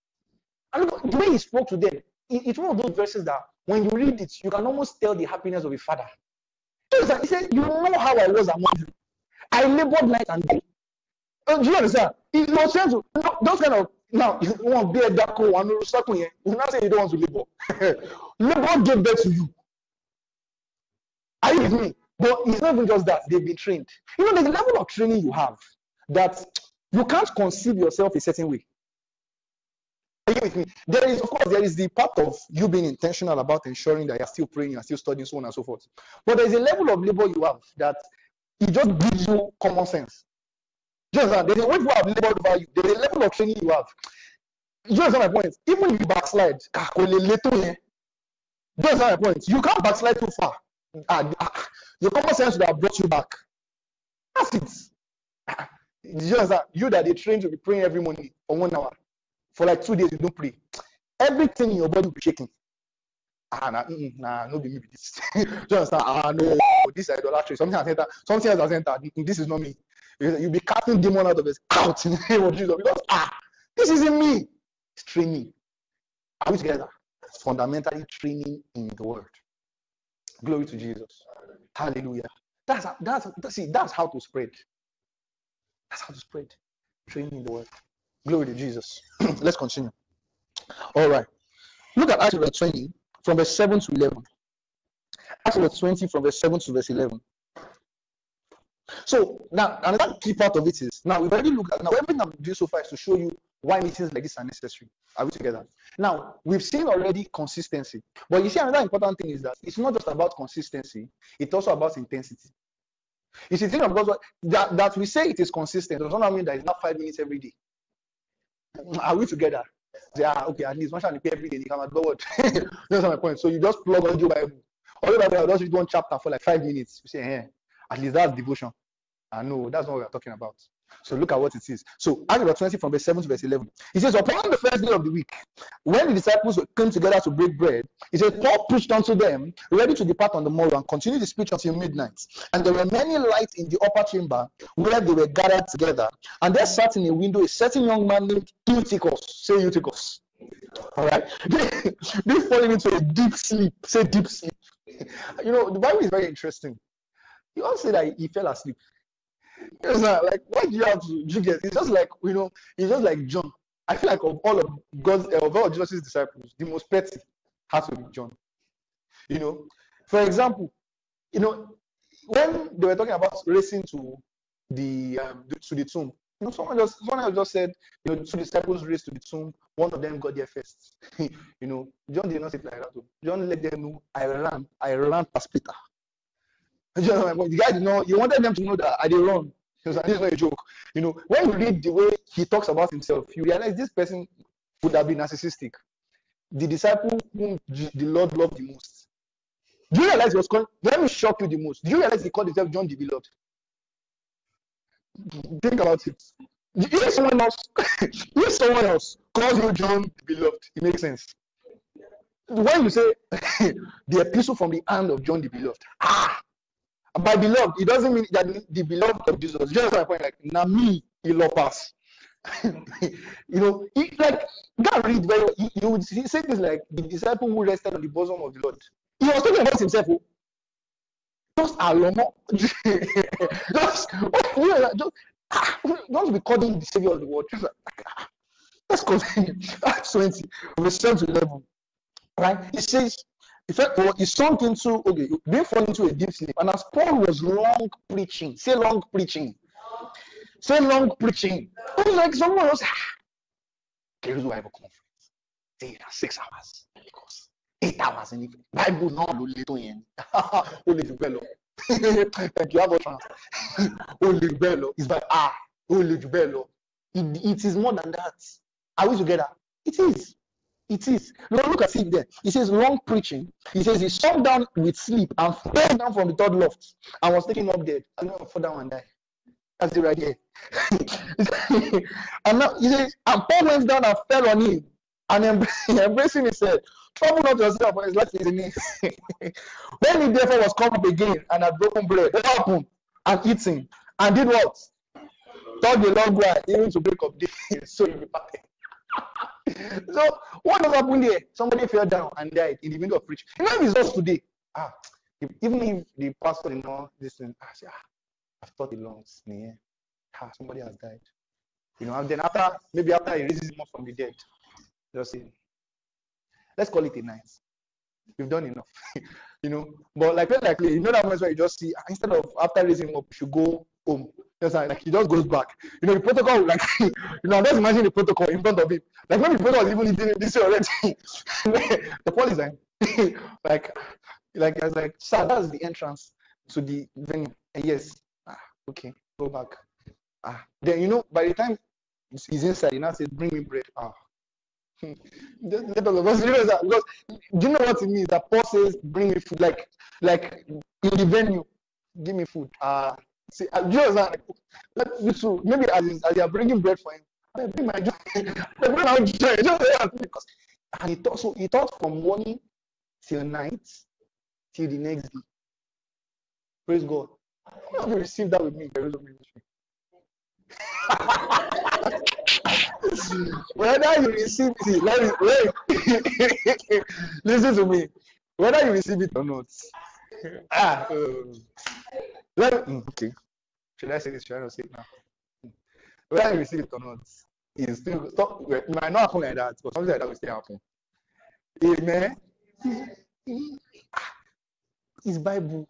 And look, the way he spoke to them, it's one of those verses that when you read it, you can almost tell the happiness of a father. He said, You know how I was among you. I labored night and day. Uh, do you understand? Trying to, those kind of now, you want to be a dako, one second here. You not say you don't want to labor. labor gave birth to you. Are you with me? But it's not even just that, they've been trained. You know, there's a level of training you have that you can't conceive yourself a certain way. Are you with me? There is, of course, there is the part of you being intentional about ensuring that you're still praying, you're still studying, so on and so forth. But there's a level of labor you have that it just gives you common sense. Just that there's a way you have you. There's a level of training you have. You understand my point? Even if you backslide, just understand my point. You can't backslide too far. Ah, ah, the common sense would have brought you back. That's it. Just that you that they train to be praying every morning for one hour. For like two days, you don't pray. Everything in your body will be shaking. Ah, nah, mm, nah, no be me this. Just understand? Ah, no, this is idolatry. Something has entered. Something has entered. This is not me. You'll be casting demon out of his out in the name of Jesus because ah, this isn't me. It's training. Are we together? Fundamentally training in the word. Glory to Jesus. Hallelujah. That's that's see that's how to spread. That's how to spread. Training in the word. Glory to Jesus. Let's continue. All right. Look at Acts 20 from verse 7 to 11. Acts 20 from verse 7 to verse 11. So now another key part of it is now we've already looked at now everything I'm doing so far is to show you why meetings like this are necessary. Are we together? Now we've seen already consistency, but you see another important thing is that it's not just about consistency; it's also about intensity. You see, think of what that, that we say it is consistent does not mean that it's not five minutes every day. Are we together? Yeah, okay, at least one shall pay every day. You come at God. That's my point. So you just plug on your Bible. The Bible, just read one chapter for like five minutes. You say, hey, eh, at least that's devotion. I know that's what we're talking about. So look at what it is. So Acts 20 from verse 7 to verse 11. He says, Upon the first day of the week, when the disciples came together to break bread, he said, Paul preached unto them, ready to depart on the morrow, and continued the speech until midnight. And there were many lights in the upper chamber where they were gathered together. And there sat in a window a certain young man named Eutychus. Say Eutychus. All right. They, they falling into a deep sleep. Say deep sleep. You know, the Bible is very interesting. You all say that he fell asleep. It's not like why do you have to you get it's just like you know, it's just like John. I feel like of all of God's of all Jesus' disciples, the most petty has to be John. You know, for example, you know, when they were talking about racing to the um, to the tomb, you know, someone just someone just said, you know, two disciples raced to the tomb, one of them got there first. you know, John did not say like that. John let them know I ran, I ran past Peter. The guy did not, you wanted them to know that I did wrong. This is not a joke. You know, when you read the way he talks about himself, you realize this person would have been narcissistic. The disciple whom the Lord loved the most. Do you realize he was called? Let me shock you the most. Do you realize he called himself John the Beloved? Think about it. If someone else, if someone else calls you John the Beloved, it makes sense. When you say the epistle from the hand of John the Beloved, ah, by beloved, it doesn't mean that the beloved of Jesus. Just my point, like now me, he love us. you know, he, like God read very. He, he would he say things like the disciple who rested on the bosom of the Lord. He was talking about himself. Oh. Just alomo, just you know, just ah, don't be calling the savior of the world. Just like, ah, let's continue. Acts 20, verse 7 to 11. Right? He says, in fact, well, he sunk into okay, they fall into a deep sleep. And as Paul was long preaching, say long preaching, say long preaching. It was like someone else. There is Bible conference. Say six hours. Because eight hours in the Bible not lo le to yen. O le ju bẹ́ẹ̀. Thank you, have a chance. Only bẹ́ẹ̀ lọ. It's like ah, o le ju bẹ́ẹ̀ lọ. It is more than that. Are we together? It is. It is. Look, look at it there. He says long preaching. He says he sat down with sleep and fell down from the third loft and was taken up dead. Going to fall down and die. That's it right here. and now he says, and Paul went down and fell on him and embracing he said, Trouble not yourself, for his life is in it. when he therefore was come up again and had broken bread, what happened? And eating, and did what? Thought the long while, even to break up the so he departed. so what has happened here? Somebody fell down and died in the middle of preaching. You know, it's us today. Ah, if, even if the pastor you know this thing, ah, say, ah, I've thought it long, yeah. Ah, somebody has died. You know, and then after maybe after he raises him up from the dead, just say, let's call it a night. You've done enough. you know, but like likely, you know that moment where you just see ah, instead of after raising him up, you should go home. Just like he just goes back. You know, the protocol, like you know, just imagine the protocol in front of him. Like maybe the protocol is even in this already. the police like, like, like I was like, sir, that's the entrance to the venue. And yes, ah, okay, go back. Ah, then you know, by the time he's inside, he now says, bring me bread. Ah, because do you know what it means that Paul says, "Bring me food," like like in the venue, give me food. Uh see, uh, you know, like, let you too. Maybe as, as you are bringing bread for him, I bring my joy. bring my joy. because and he thought so. He thought from morning till night till the next day. Praise God. How have you received that with me, the ministry? whether you receive it, let me wait. Listen to me. Whether you receive it or not. Ah, um, let mm, okay. Should I say this? Should I not say it now? Whether you receive it or not, it's still stop. It might not happen like that, but something like that will still happen. Amen. It's Bible.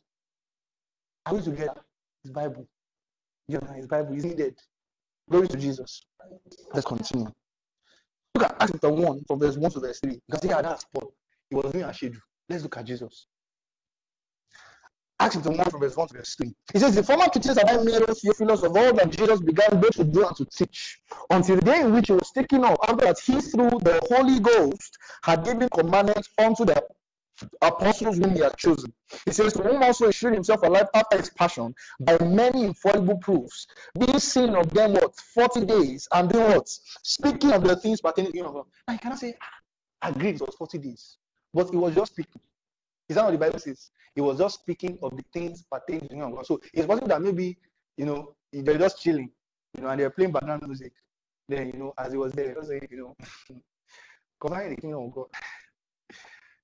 Are we together? It's Bible. Yeah, it's Bible. It's needed. Glory to Jesus. Let's continue. Look at Acts chapter 1 from verse 1 to verse 3. Because can see how that's Paul. He was doing a schedule. Let's look at Jesus. Acts chapter 1 from verse 1 to verse 3. He says, The former teachers made us Theophilus of all that Jesus began both to do and to teach, until the day in which he was taken up, after that he through the Holy Ghost had given commandments unto the apostles whom he had chosen. He says, To whom also he showed himself alive after his passion by many infallible proofs, being seen of them what 40 days, and doing what? Speaking of the things pertaining to him. Now you cannot say, ah, I agree it was 40 days, but he was just speaking. Is that what the Bible says? He was just speaking of the things pertaining to him. So it's possible that maybe, you know, they're just chilling, you know, and they're playing background music. Then, you know, as he was there, he was you know, concerning the kingdom of God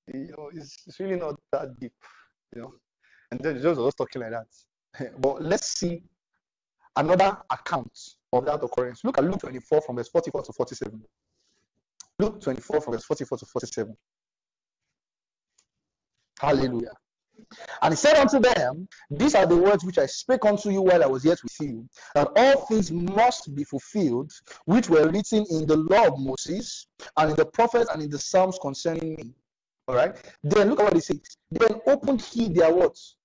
you know, it's, it's really not that deep, you know. And then just was talking like that. but let's see another account of that occurrence. Look at Luke 24 from verse 44 to 47. Luke 24 from verse 44 to 47. Hallelujah. And he said unto them, These are the words which I spake unto you while I was yet with you, that all things must be fulfilled, which were written in the law of Moses, and in the prophets, and in the Psalms concerning me. All right. Then look at what he says. Then opened he their words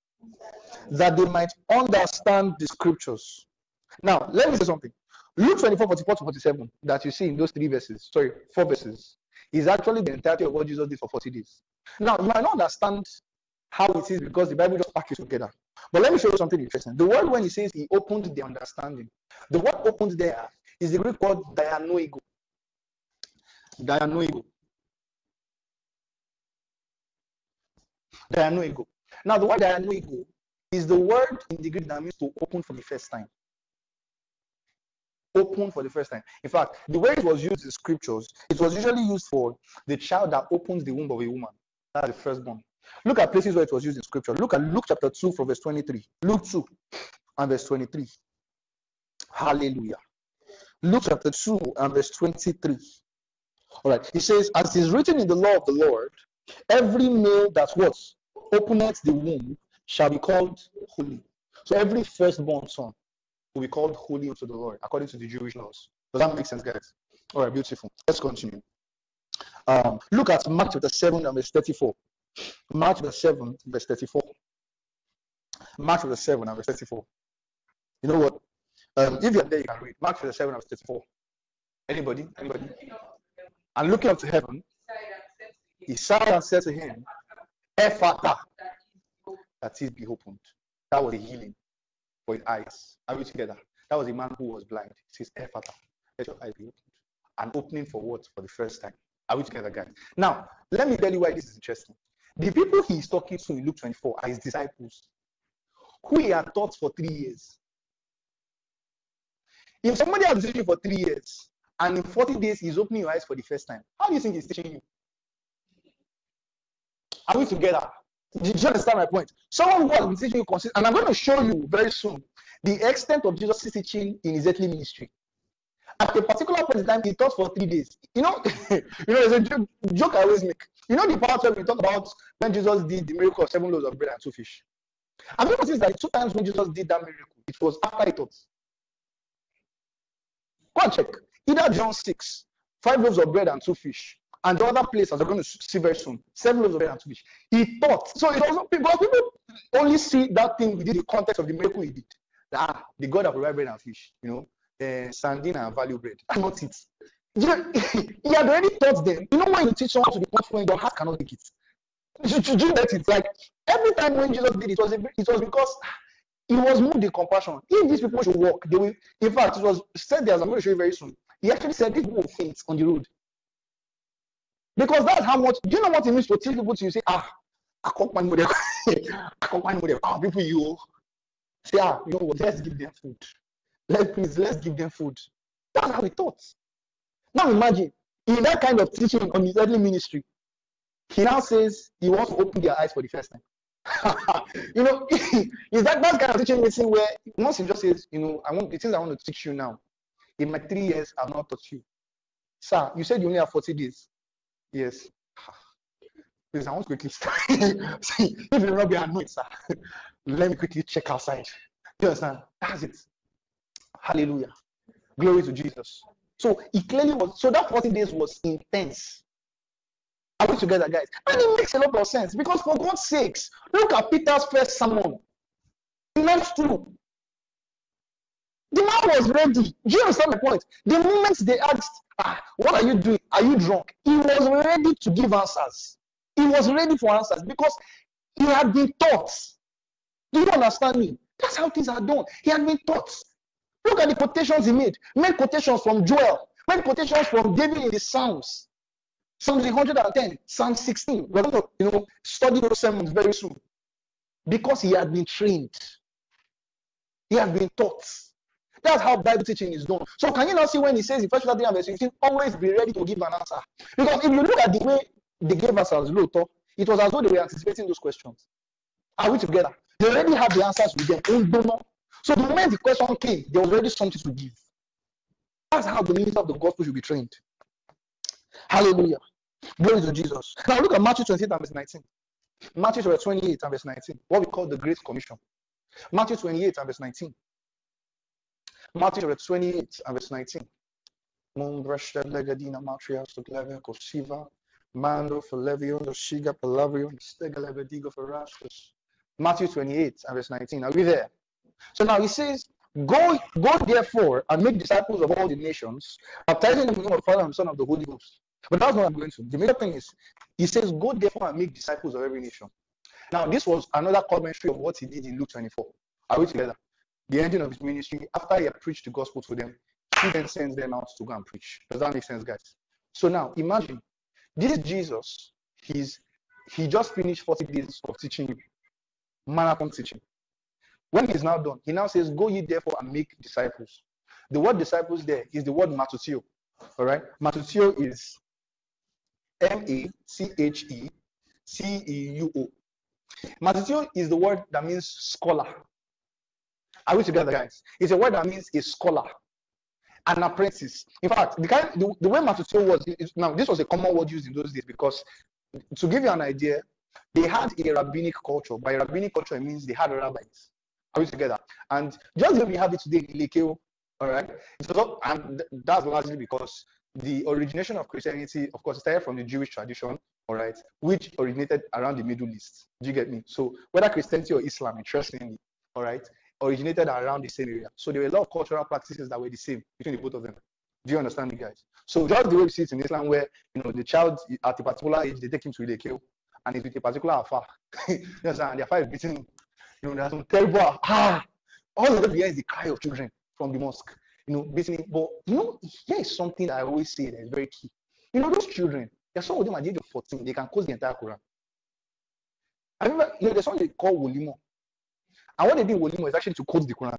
that they might understand the scriptures. Now, let me say something. Luke 24, 44 to 47 that you see in those three verses, sorry, four verses, is actually the entirety of what Jesus did for 40 days. Now, you might not understand how it is because the Bible just packs it together. But let me show you something interesting. The word when he says he opened the understanding, the word opened there is the Greek word dianoigo. Dianoigo. Dianoigo. Now, the word dianoigo is the word in the Greek that means to open for the first time. Open for the first time. In fact, the way it was used in scriptures, it was usually used for the child that opens the womb of a woman. That's the firstborn. Look at places where it was used in scripture. Look at Luke chapter 2 from verse 23. Luke 2 and verse 23. Hallelujah. Luke chapter 2 and verse 23. All right. He says, As is written in the law of the Lord, every male that what openeth the womb shall be called holy. So every firstborn son will be called holy unto the Lord, according to the Jewish laws. Does that make sense, guys? All right, beautiful. Let's continue. Um, look at Mark chapter 7 and verse 34. Mark chapter 7, verse 34. Mark chapter 7 and verse 34. You know what? Um, if you're there, you can read. Mark chapter 7 and verse 34. Anybody? Anybody? And looking up to heaven, he sighed and said to him, Ephphatha, that is be opened. That was a healing his eyes. Are we together? That was a man who was blind. It says, Ephphatha, let your eye be opened. An opening for what? For the first time. Are we together, guys? Now, let me tell you why this is interesting. The people he's talking to in Luke 24 are his disciples, who he had taught for three years. If somebody has been teaching for three years and in 40 days he's opening your eyes for the first time, how do you think he's teaching you? Are we together? Did you understand my point? Someone who has been teaching you consistent, and I'm going to show you very soon the extent of Jesus' teaching in his earthly ministry. At a particular point in time, he taught for three days. You know, you know, there's a joke, joke I always make. You know the part where we talk about when Jesus did the miracle of seven loaves of bread and two fish. I've noticed that two times when Jesus did that miracle, it was after he taught? Go and check. Either John 6, five loaves of bread and two fish, and the other places we're going to see very soon, seven loaves of bread and two fish. He taught. So it also because people only see that thing within the context of the miracle he did. Ah, the God of bread and fish, you know, uh, and value bread. That's not it. You know, he had already taught them. You know when you teach someone to be where your heart cannot take it. You, you, you get. Like every time when Jesus did it, was it was because he was moved with compassion. If these people should walk, they will. In fact, it was said there, as I'm going to show you very soon. He actually said these people will faint on the road. Because that's how much. Do you know what it means to teach people to you say, ah, I can't find more. I can't find. Ah, people, you say, ah, you know? Let's give them food. Let please, let's give them food. That's how he taught. Now imagine in that kind of teaching on his earthly ministry, he now says he wants to open their eyes for the first time. you know, is that that kind of teaching meeting where once he just says, you know, I want the things I want to teach you now. In my three years, I've not taught you. Sir, you said you only have 40 days. Yes. Please, I want to quickly start. See, if you not be annoyed, sir, let me quickly check outside. You understand? That's it. Hallelujah. Glory to Jesus. So it clearly was so that 40 days was intense. Are we together, guys? And it makes a lot of sense because, for God's sakes, look at Peter's first sermon. He That's true. The man was ready. Do you understand my point? The moment they asked, ah, What are you doing? Are you drunk? He was ready to give answers. He was ready for answers because he had been taught. Do you understand me? That's how things are done. He had been taught. Look at the quotations he made. Made quotations from Joel. Made quotations from David in the Psalms. Psalms 110, Psalm 16. We're going to, you know, study those sermons very soon. Because he had been trained. He had been taught. That's how Bible teaching is done. So can you now see when he says in First Peter 3 verse 15, always be ready to give an answer? Because if you look at the way they gave us as Luther, it was as though they were anticipating those questions. Are we together? They already have the answers with them. So the moment the question came, was already something to give. That's how the minister of the gospel should be trained. Hallelujah. Glory to Jesus. Now look at Matthew 28 and verse 19. Matthew 28 and verse 19. What we call the Great Commission. Matthew 28 and verse 19. Matthew 28 and verse 19. Mando Matthew 28 and verse 19. Are we there? So now he says, Go, go therefore and make disciples of all the nations, baptizing them in the name of the Father and Son of the Holy Ghost. But that's what I'm going to. The major thing is, he says, Go therefore and make disciples of every nation. Now, this was another commentary of what he did in Luke 24. Are we together? The ending of his ministry, after he had preached the gospel to them, he then sends them out to go and preach. Does that make sense, guys? So now imagine this Jesus, he's he just finished 40 days of teaching you, marathon teaching. When he's now done, he now says, Go ye therefore and make disciples. The word disciples there is the word matheteuo. All right, matheteuo is M A C H E C E U O. Matheteuo is the word that means scholar. Are we together, guys? It's a word that means a scholar, an apprentice. In fact, the kind the, the way matheteuo was is, now this was a common word used in those days because to give you an idea, they had a rabbinic culture. By rabbinic culture, it means they had rabbis. Are we together? And just like we have it today in Lekeo, all right? So, and that's largely because the origination of Christianity, of course, started from the Jewish tradition, all right, which originated around the Middle East. Do you get me? So whether Christianity or Islam, interestingly, all right, originated around the same area. So there were a lot of cultural practices that were the same between the both of them. Do you understand me, guys? So just the way we see it in Islam, where you know the child at a particular age, they take him to Ilekeo, and it's with a particular alfa. you understand? And the alfa is beating you know, there's some terrible ah all of behind is the cry of children. from the mosque. You know, basically, but you know, here is something that I always say that is very key. You know, those children, there's some of them at the age of 14, they can quote the entire Quran. I remember, you know, there's something they call Wolimo. And what they did in Wolimo is actually to quote the Quran.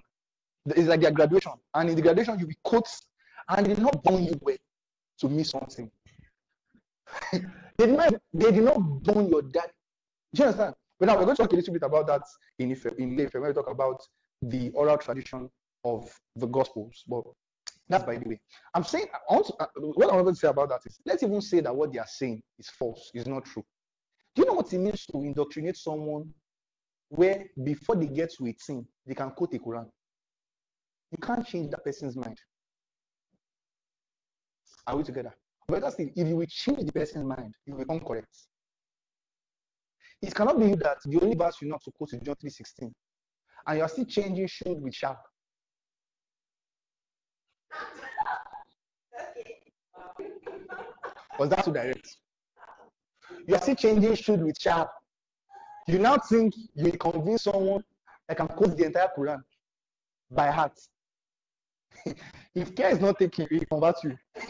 It's like their graduation. And in the graduation, you will quote, and they did not burn you well to miss something. they, did not, they did not burn your dad. Do you understand? But now we're going to talk a little bit about that in Ife, in Ife when we talk about the oral tradition of the Gospels. But that's by the way. I'm saying, what I want to say about that is, let's even say that what they are saying is false, is not true. Do you know what it means to indoctrinate someone where before they get to 18, they can quote the Quran? You can't change that person's mind. Are we together? But still, if you will change the person's mind, you will become correct. It cannot be that the only verse you know to quote is John 3.16 and you are still changing should with sharp. Was that too direct? You are still changing should with sharp. You now think you convince someone that can quote the entire Quran by heart. if care is not taken, he convert you.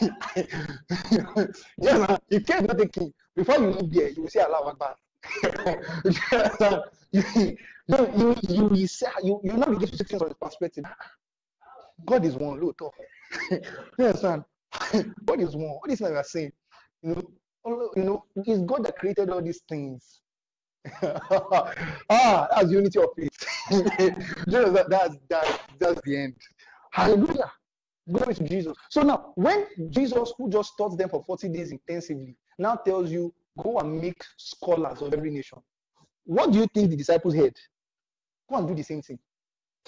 yes, if care is not taken, before you leave there, you will say Allah Akbar. you, you, you, you, say, you, you not begin to see things from his perspective. God is one, look, talk. you understand? God is one. What is that we are saying? You know, you know, it's God that created all these things. ah, that's unity of faith. that, that's, that, that's the end. Hallelujah. Glory to Jesus. So now, when Jesus, who just taught them for 40 days intensively, now tells you, go and make scholars of every nation, what do you think the disciples heard? Go and do the same thing.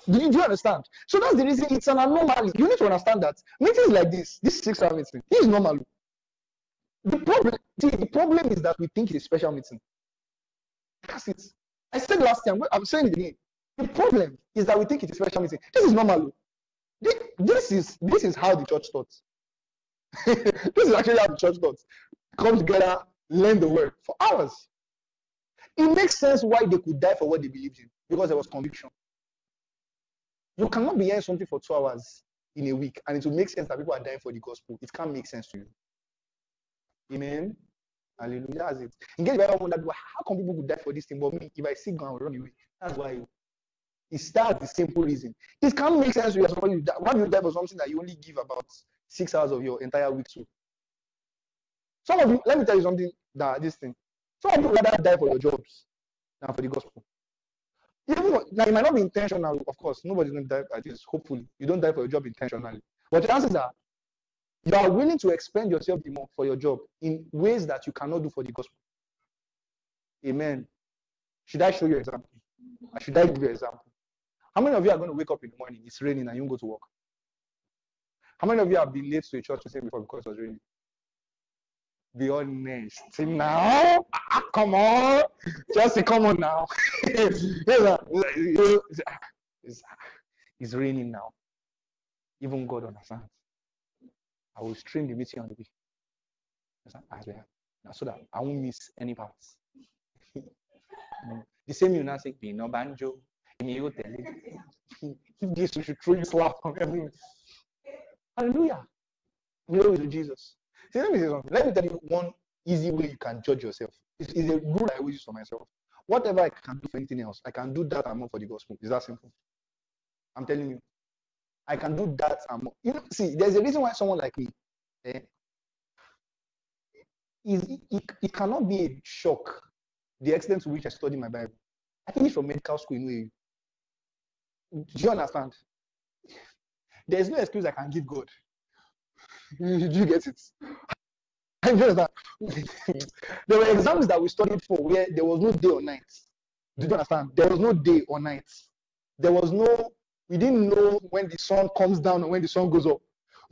Do you, do you understand? So that's the reason it's an anomaly. You need to understand that meetings like this, this six hour meeting, this is normal. The problem, the problem is that we think it's a special meeting. It. I said last time, I'm saying it again. The problem is that we think it's special meeting. This is normal. This, is this is how the church taught. this is actually how the church taught. Come together, learn the word for hours. It makes sense why they could die for what they believed in because there was conviction. You cannot be hearing something for two hours in a week and it will make sense that people are dying for the gospel. It can't make sense to you. Amen. Hallelujah. That's it. In case you ever wonder, how come people would die for this thing? But me, if I see God, run away. That's why it starts the simple reason. It can't make sense to you. Why you, die, why you die for something that you only give about six hours of your entire week to? Some of you, let me tell you something that this thing. Some of you rather die for your jobs than for the gospel. Even now, it might not be intentional, of course. Nobody's going to die at this. Hopefully, you don't die for your job intentionally. But chances are, you are willing to expend yourself the more for your job in ways that you cannot do for the gospel. Amen. Should I show you an example? Should I give you an example? How many of you are going to wake up in the morning? It's raining and you go to work. How many of you have been late to a church to say before because it was raining? Be honest. See now, ah, come on, just come on now. it's raining now. Even God understands. I will stream the meeting on the week. As well. So that I won't miss any parts. the same you now say, no banjo. You tell it. This we should throw you slap on. Hallelujah. Glory to Jesus. See, let me say. Let me tell you one easy way you can judge yourself. It's, it's a rule I always use for myself. Whatever I can do for anything else, I can do that and more for the gospel. Is that simple? I'm telling you. I can do that and more. You know, see, there's a reason why someone like me, eh, is it, it cannot be a shock the extent to which I study my Bible. I finished from medical school in OAU. Do you understand? There's no excuse I can give God. Do you get it? I understand. there were exams that we studied for where there was no day or night. Do you understand? There was no day or night. There was no, we didn't know when the sun comes down and when the sun goes up.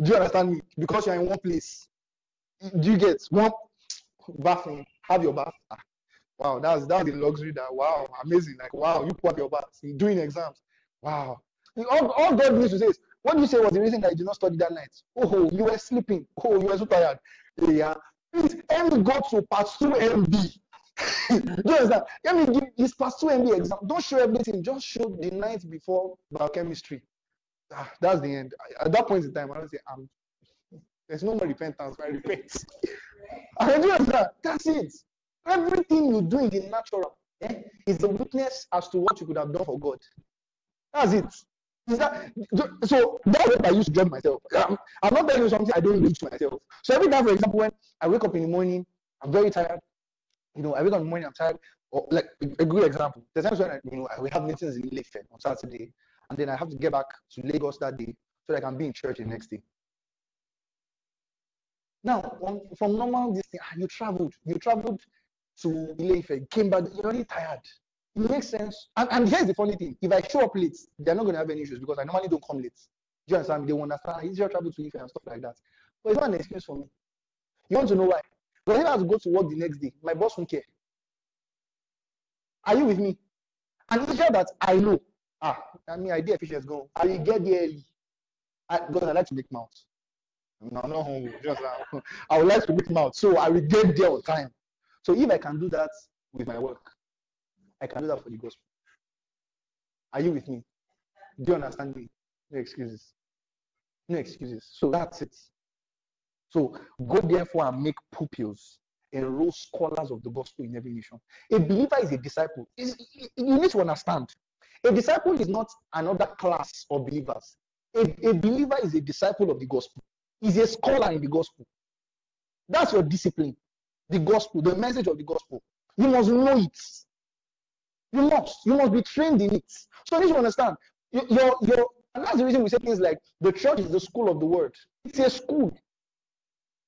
Do you understand me? Because you're in one place. Do you get one bathroom? Have your bath. Ah, wow, that's that's the luxury that wow, amazing. Like wow, you put your bath doing exams. Wow. All, all God needs to say is, what do you say was the reason that you did not study that night? Oh, you were sleeping. Oh, you were so tired. Yeah. Please, let me go to 2 MB. you understand? Let me give this part 2 MB exam. Don't show everything. Just show the night before biochemistry. ah, that's the end. At that point in time, I don't say, I'm there's no more repentance. I repent. That. That's it. Everything you do in the natural eh, is a witness as to what you could have done for God. That's it. That so? That's what I used to judge myself. I'm, I'm not telling you something I don't do to myself. So every time, for example, when I wake up in the morning, I'm very tired. You know, I wake up in the morning, I'm tired. Or like a good example, there's times when I, you know we have meetings in Ife on Saturday, and then I have to get back to Lagos that day so that I can be in church the next day. Now, from normal this thing, ah, you traveled, you traveled to Ileife, came back, you're already tired. It makes sense. And, and here's the funny thing: if I show up late, they're not going to have any issues because I normally don't come late. Do you understand? They will understand ah, easier travel to Ife and stuff like that. But it's not an excuse for me. You want to know why? I have to go to work the next day, my boss won't care. Are you with me? And it's just that I know. Ah, I mean, I did efficient go. I will get there early. I, because I like to make mouth. No, no. Just uh, I would like to make mouth, so I will get there on time. So if I can do that with my work, I can do that for the gospel. Are you with me? Do you understand me? No excuses. No excuses. So that's it. So go therefore and make pupils, enroll scholars of the gospel in every nation. A believer is a disciple. you need to understand. A disciple is not another class of believers. A, a believer is a disciple of the gospel. He's a scholar in the gospel. That's your discipline. The gospel, the message of the gospel. You must know it. You must. You must be trained in it. So you need to understand. Your, your, and that's the reason we say things like the church is the school of the word. It's a school.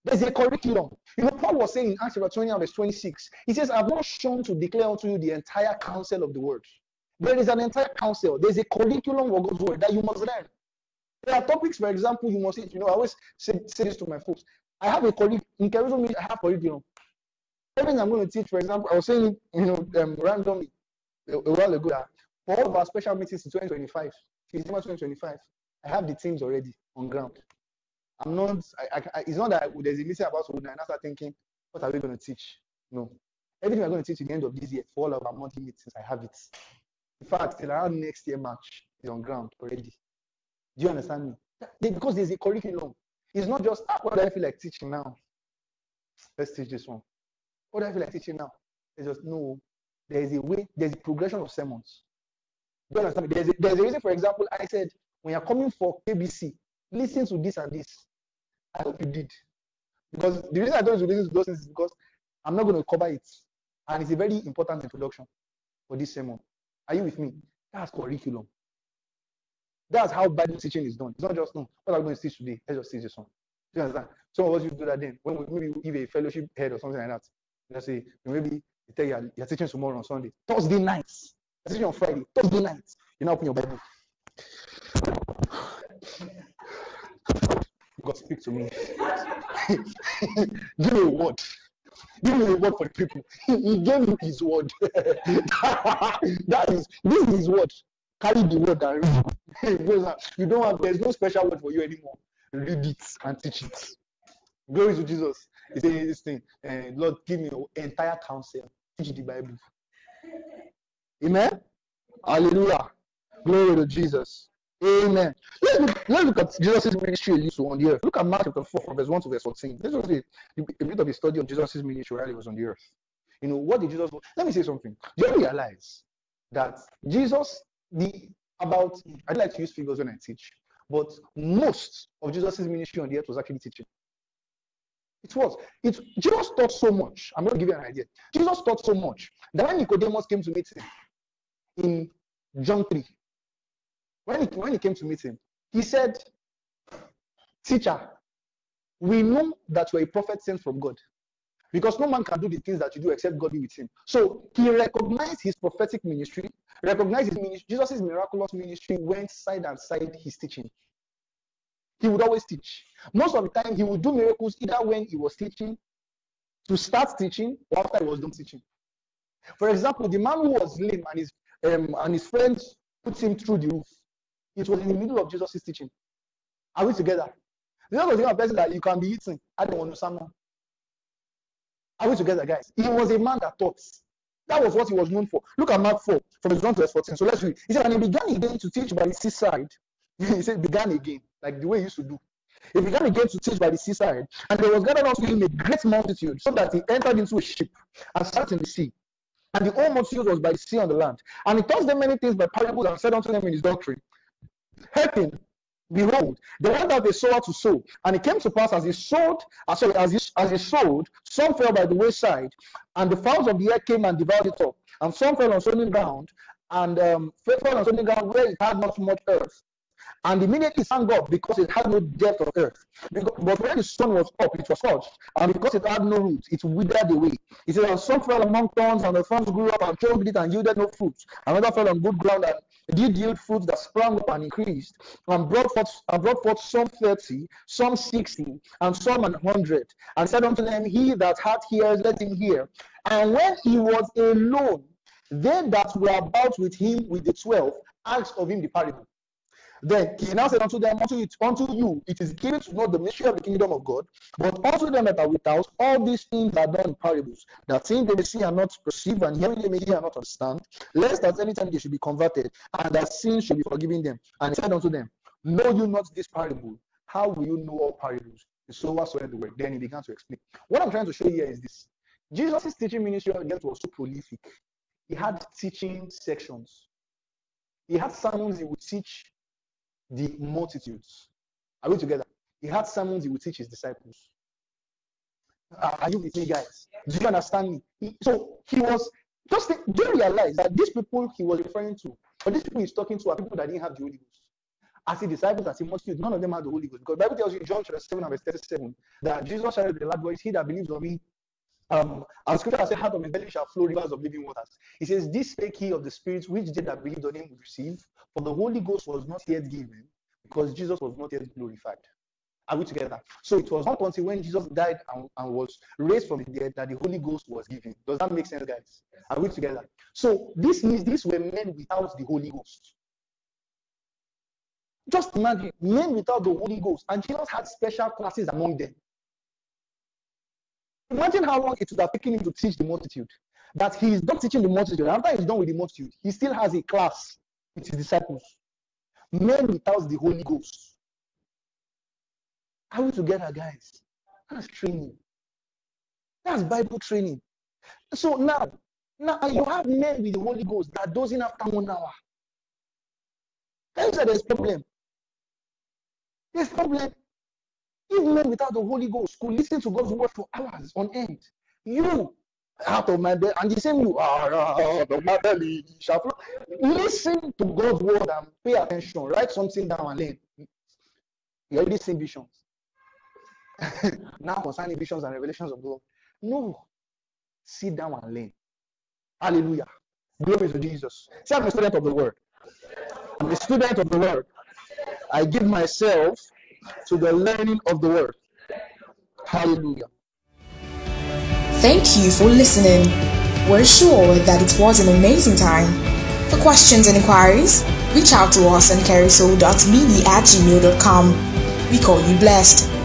There's a curriculum. You know, Paul was saying in Acts chapter 20 verse 26, he says, I've not shown to declare unto you the entire counsel of the word. There is an entire counsel. There's a curriculum of God's word that you must learn. There are topics, for example, you must, you know, I always say, say this to my folks. I have a colleague, in Kerusso, I have curriculum. Everything I'm going to teach, for example, I was saying, you know, um, randomly a, a while ago that for all of our special meetings in 2025, December 2025, I have the teams already on ground. I'm not, I, I, it's not that there's a meeting about to and I start thinking, what are we going to teach? No. Everything we're going to teach at the end of this year, for all of our monthly meetings, I have it. In fact, till around next year March is on ground already. Do you understand me? Because there's a curriculum. It's not just ah, what do I feel like teaching now. Let's teach this one. What do I feel like teaching now? It's just no. There is a way. There's a progression of sermons. Do you understand me? There's a, there's a reason. For example, I said when you're coming for KBC, listen to this and this. I hope you did. Because the reason I don't listen to those things is because I'm not going to cover it. And it's a very important introduction for this sermon. Are you with me? That's curriculum. That's how Bible teaching is done. It's not just, no, what I'm going to teach today, let's just teach this one. Do you understand? Some of us used to do that then. When we maybe give a fellowship head or something like that. Let's say, maybe you tell you you're teaching tomorrow on Sunday. Thursday nights. You're teaching on Friday. Thursday nights. You now open your Bible. God speak to me. Give me a word. Give me a word for the people. He gave me his word. that is this is word. Carry the word and read. you don't have there's no special word for you anymore. Read it and teach it. Glory to Jesus. He says this thing, uh, Lord, give me your entire counsel. Teach the Bible. Amen. Hallelujah. Glory to Jesus. Amen. Let's look, let's look at Jesus' ministry on the earth. Look at Mark chapter 4, from verse 1 to verse 14. This was a, a bit of a study on Jesus' ministry while he was on the earth. You know, what did Jesus Let me say something. Do you realize that Jesus, the about, I'd like to use figures when I teach, but most of Jesus' ministry on the earth was actually teaching. It was. It Jesus taught so much. I'm going to give you an idea. Jesus taught so much that when Nicodemus came to meet him in John 3, when he, when he came to meet him, he said, Teacher, we know that you're a prophet sent from God because no man can do the things that you do except God be with him. So he recognized his prophetic ministry, recognized his ministry, Jesus' miraculous ministry went side and side his teaching. He would always teach. Most of the time, he would do miracles either when he was teaching, to start teaching, or after he was done teaching. For example, the man who was lame and his um, and his friends put him through the roof. It was in the middle of Jesus' teaching. Are we together? The other thing of person that you can be eating. I don't want to. Are we together, guys? He was a man that taught. That was what he was known for. Look at Mark 4, from verse 1 to verse 14. So let's read. He said, And he began again to teach by the seaside he said, began again, like the way he used to do. He began again to teach by the seaside, and there was gathered unto him a great multitude, so that he entered into a ship and sat in the sea. And the whole multitude was by the sea on the land. And he taught them many things by parables and said unto them in his doctrine, Hearken, behold, they went out a sower to sow. And it came to pass as he sowed, uh, sorry, as he, as he sowed, some fell by the wayside, and the fowls of the air came and devoured it up. And some fell on stony ground, and um, fell on stony ground where it had not much earth and immediately it sank up because it had no depth of earth. Because, but when the sun was up, it was scorched, and because it had no roots, it withered away. He said, And some fell among thorns, and the thorns grew up and choked it and yielded no fruit. Another fell on good ground and did yield fruit that sprang up and increased, and brought forth and brought forth some thirty, some sixty, and some an hundred. And said unto them, He that hath ears, let him hear. And when he was alone, they that were about with him with the twelve asked of him the parable. Then he now said unto them, unto, it, unto you, it is given to know the mystery of the kingdom of God, but unto them that are without, all these things are done in parables, that seeing they may see and not perceive, and hearing they may hear and not understand, lest at any time they should be converted, and that sin should be forgiven them. And he said unto them, Know you not this parable? How will you know all parables? The sower sowed the word. Then he began to explain. What I'm trying to show here is this. Jesus' teaching ministry was so prolific. He had teaching sections. He had sermons he would teach the multitudes. Are we together? He had sermons he would teach his disciples. Are you with me, guys? Do you understand me? So he was just think, do you realize that these people he was referring to, or these people he's talking to, are people that didn't have the Holy Ghost. As the disciples, as the multitude, none of them had the Holy Ghost. Because the Bible tells you in John chapter 7 and verse 37 that Jesus with a loud voice, He that believes on me, um, as scripture says, out of his belly shall flow rivers of living waters. He says, This spake he of the Spirit which they that believed on him would receive, for the Holy Ghost was not yet given, because Jesus was not yet glorified. Are we together? So it was not until when Jesus died and, and, was raised from the dead that the Holy Ghost was given. Does that make sense, guys? Are we together? So this means these were men without the Holy Ghost. Just imagine men without the Holy Ghost, and Jesus had special classes among them. Imagine how long it would have taken him to teach the multitude. That he is not teaching the multitude. After he's done with the multitude, he still has a class with his disciples. Men without the Holy Ghost. Are we together, guys? That's training. That's Bible training. So now, now you have men with the Holy Ghost that doesn't have one hour. Guys, there's problem. There's problem. If men without the Holy Ghost could listen to God's word for hours on end, you out of my belly, and the same you ah, ah, ah, out of my belly shall. Listen to God's word and pay attention. Write something down and learn. You already seen visions. now concerning visions and revelations of God. No. Sit down and learn. Hallelujah. Glory to Jesus. See, I'm a student of the word. I'm a student of the word. I give myself to the learning of the word. Hallelujah. Thank you for listening. We're sure that it was an amazing time. For questions and inquiries, reach out to us on carousel.me at gmail.com. We call you blessed.